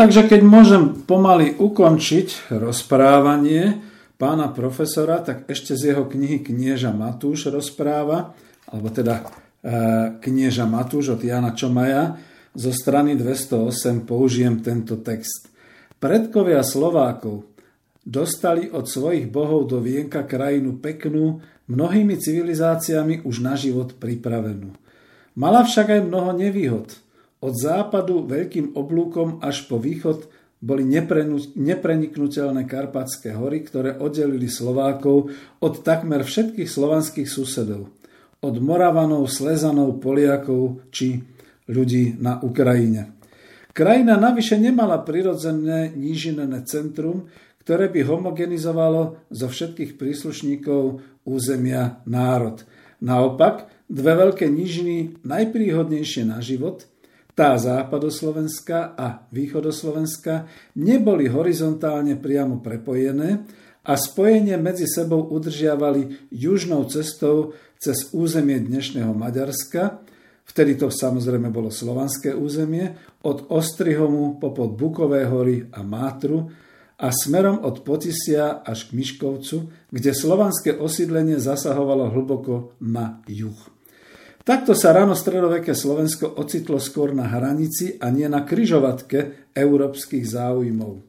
Takže keď môžem pomaly ukončiť rozprávanie pána profesora, tak ešte z jeho knihy Knieža Matúš rozpráva, alebo teda e, Knieža Matúš od Jana Čomaja, zo strany 208 použijem tento text. Predkovia Slovákov dostali od svojich bohov do vienka krajinu peknú, mnohými civilizáciami už na život pripravenú. Mala však aj mnoho nevýhod. Od západu veľkým oblúkom až po východ boli nepreniknutelné Karpatské hory, ktoré oddelili Slovákov od takmer všetkých slovanských susedov. Od Moravanov, Slezanov, Poliakov či ľudí na Ukrajine. Krajina navyše nemala prirodzené nížinené centrum, ktoré by homogenizovalo zo všetkých príslušníkov územia národ. Naopak, dve veľké nížiny najpríhodnejšie na život – tá západoslovenská a východoslovenská neboli horizontálne priamo prepojené a spojenie medzi sebou udržiavali južnou cestou cez územie dnešného Maďarska, vtedy to samozrejme bolo slovanské územie, od Ostrihomu popod Bukové hory a Mátru a smerom od Potisia až k Miškovcu, kde slovanské osídlenie zasahovalo hlboko na juh. Takto sa ráno stredoveké Slovensko ocitlo skôr na hranici a nie na kryžovatke európskych záujmov.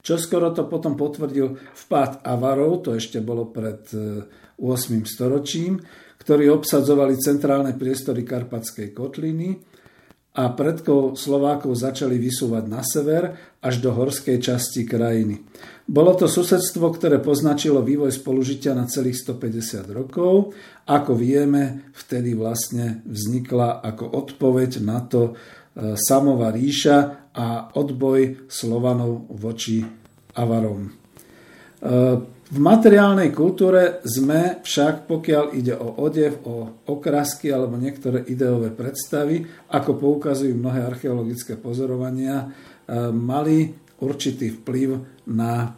Čo skoro to potom potvrdil vpád Avarov, to ešte bolo pred 8. E, storočím, ktorí obsadzovali centrálne priestory Karpatskej kotliny a predkov Slovákov začali vysúvať na sever až do horskej časti krajiny. Bolo to susedstvo, ktoré poznačilo vývoj spolužitia na celých 150 rokov. Ako vieme, vtedy vlastne vznikla ako odpoveď na to e, Samová ríša a odboj Slovanov voči Avarom. V materiálnej kultúre sme však, pokiaľ ide o odev, o okrasky alebo niektoré ideové predstavy, ako poukazujú mnohé archeologické pozorovania, e, mali určitý vplyv na e,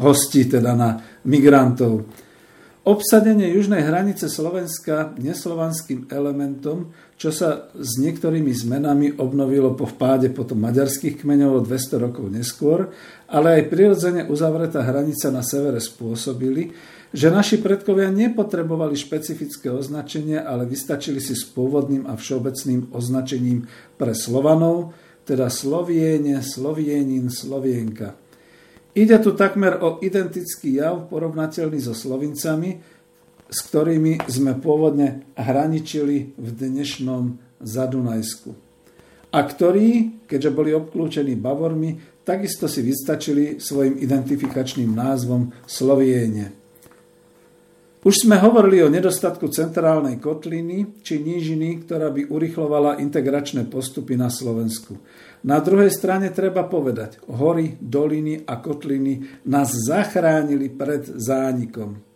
hosti, teda na migrantov. Obsadenie južnej hranice Slovenska neslovanským elementom, čo sa s niektorými zmenami obnovilo po vpáde potom maďarských kmeňov o 200 rokov neskôr, ale aj prirodzene uzavretá hranica na severe spôsobili, že naši predkovia nepotrebovali špecifické označenie, ale vystačili si s pôvodným a všeobecným označením pre Slovanov, teda Sloviene, Slovienin, Slovienka – Ide tu takmer o identický jav porovnateľný so Slovincami, s ktorými sme pôvodne hraničili v dnešnom Zadunajsku. A ktorí, keďže boli obklúčení Bavormi, takisto si vystačili svojim identifikačným názvom Sloviene. Už sme hovorili o nedostatku centrálnej kotliny či nížiny, ktorá by urychlovala integračné postupy na Slovensku. Na druhej strane treba povedať, hory, doliny a kotliny nás zachránili pred zánikom.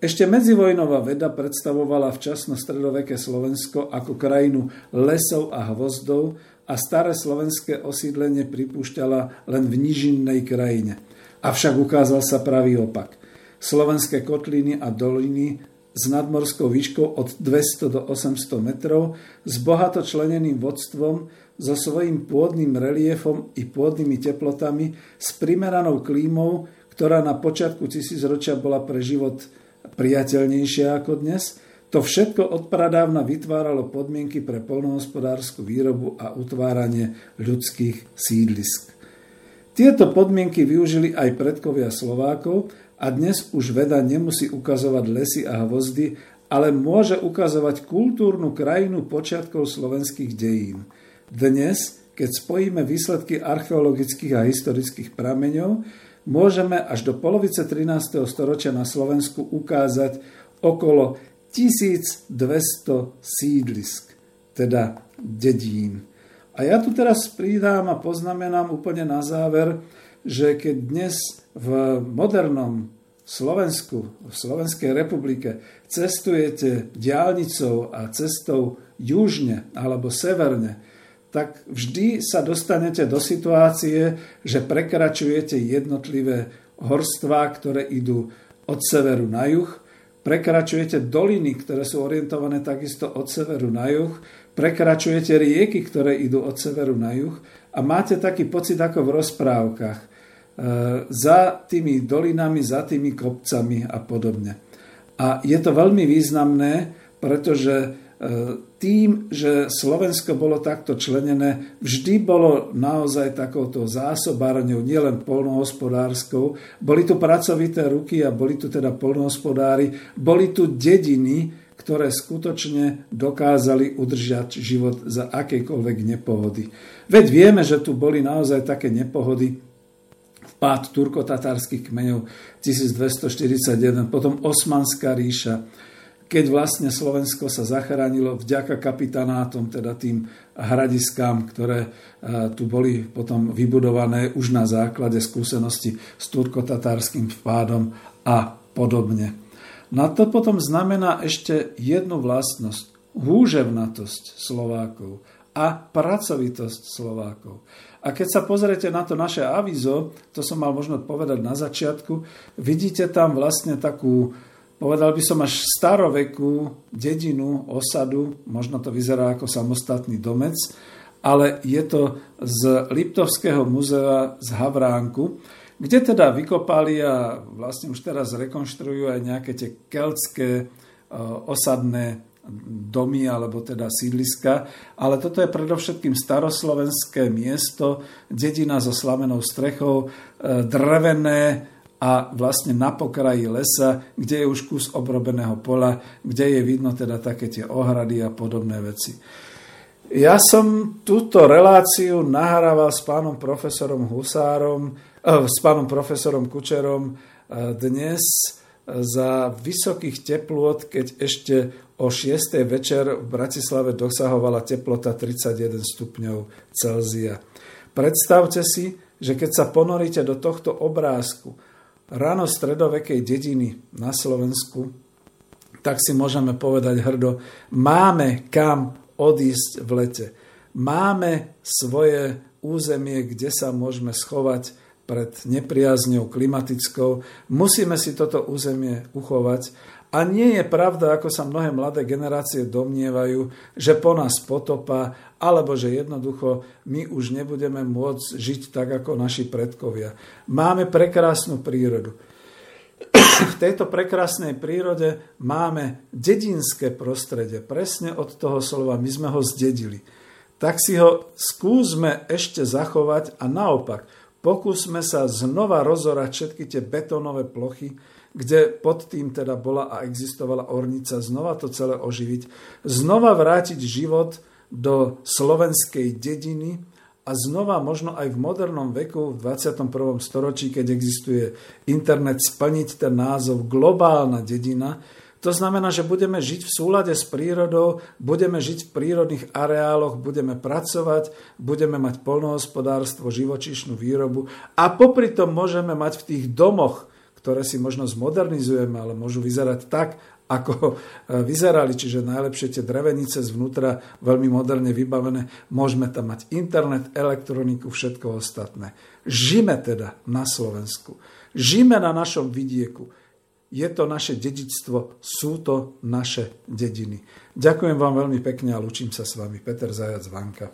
Ešte medzivojnová veda predstavovala včasno stredoveké Slovensko ako krajinu lesov a hvozdov a staré slovenské osídlenie pripúšťala len v nižinnej krajine. Avšak ukázal sa pravý opak. Slovenské kotliny a doliny s nadmorskou výškou od 200 do 800 metrov, s bohato členeným vodstvom, so svojím pôdnym reliefom i pôdnymi teplotami, s primeranou klímou, ktorá na počiatku tisícročia bola pre život priateľnejšia ako dnes, to všetko odpradávna vytváralo podmienky pre polnohospodárskú výrobu a utváranie ľudských sídlisk. Tieto podmienky využili aj predkovia Slovákov a dnes už veda nemusí ukazovať lesy a hvozdy, ale môže ukazovať kultúrnu krajinu počiatkov slovenských dejín – dnes, keď spojíme výsledky archeologických a historických prameňov, môžeme až do polovice 13. storočia na Slovensku ukázať okolo 1200 sídlisk, teda dedín. A ja tu teraz pridám a poznamenám úplne na záver, že keď dnes v modernom Slovensku, v Slovenskej republike cestujete diálnicou a cestou južne alebo severne, tak vždy sa dostanete do situácie, že prekračujete jednotlivé horstvá, ktoré idú od severu na juh, prekračujete doliny, ktoré sú orientované takisto od severu na juh, prekračujete rieky, ktoré idú od severu na juh a máte taký pocit ako v rozprávkach. E, za tými dolinami, za tými kopcami a podobne. A je to veľmi významné, pretože tým, že Slovensko bolo takto členené, vždy bolo naozaj takouto zásobárňou, nielen polnohospodárskou. Boli tu pracovité ruky a boli tu teda polnohospodári, boli tu dediny, ktoré skutočne dokázali udržať život za akejkoľvek nepohody. Veď vieme, že tu boli naozaj také nepohody, vpád turko-tatárskych kmeňov 1241, potom Osmanská ríša, keď vlastne Slovensko sa zachránilo vďaka kapitanátom, teda tým hradiskám, ktoré e, tu boli potom vybudované už na základe skúsenosti s turko-tatárským vpádom a podobne. No to potom znamená ešte jednu vlastnosť. Húževnatosť Slovákov a pracovitosť Slovákov. A keď sa pozriete na to naše avizo, to som mal možno povedať na začiatku, vidíte tam vlastne takú, povedal by som až starovekú dedinu, osadu, možno to vyzerá ako samostatný domec, ale je to z Liptovského muzea z Havránku kde teda vykopali a vlastne už teraz rekonštruujú aj nejaké tie keltské e, osadné domy alebo teda sídliska, ale toto je predovšetkým staroslovenské miesto, dedina so slamenou strechou, e, drevené a vlastne na pokraji lesa, kde je už kus obrobeného pola, kde je vidno teda také tie ohrady a podobné veci. Ja som túto reláciu nahrával s pánom profesorom Husárom, Eh, s pánom profesorom Kučerom eh, dnes za vysokých teplôt, keď ešte o 6. večer v Bratislave dosahovala teplota 31 stupňov Celzia. Predstavte si, že keď sa ponoríte do tohto obrázku rano stredovekej dediny na Slovensku, tak si môžeme povedať hrdo, máme kam odísť v lete. Máme svoje územie, kde sa môžeme schovať pred nepriazňou klimatickou. Musíme si toto územie uchovať. A nie je pravda, ako sa mnohé mladé generácie domnievajú, že po nás potopa, alebo že jednoducho my už nebudeme môcť žiť tak, ako naši predkovia. Máme prekrásnu prírodu. V tejto prekrásnej prírode máme dedinské prostredie. Presne od toho slova my sme ho zdedili. Tak si ho skúsme ešte zachovať a naopak – Pokúsme sa znova rozorať všetky tie betónové plochy, kde pod tým teda bola a existovala ornica, znova to celé oživiť, znova vrátiť život do slovenskej dediny a znova možno aj v modernom veku, v 21. storočí, keď existuje internet, splniť ten názov globálna dedina, to znamená, že budeme žiť v súlade s prírodou, budeme žiť v prírodných areáloch, budeme pracovať, budeme mať polnohospodárstvo, živočíšnu výrobu a popri tom môžeme mať v tých domoch, ktoré si možno zmodernizujeme, ale môžu vyzerať tak, ako e, vyzerali, čiže najlepšie tie drevenice zvnútra, veľmi moderne vybavené, môžeme tam mať internet, elektroniku, všetko ostatné. Žime teda na Slovensku. Žime na našom vidieku je to naše dedičstvo, sú to naše dediny. Ďakujem vám veľmi pekne a lučím sa s vami. Peter Zajac Vanka.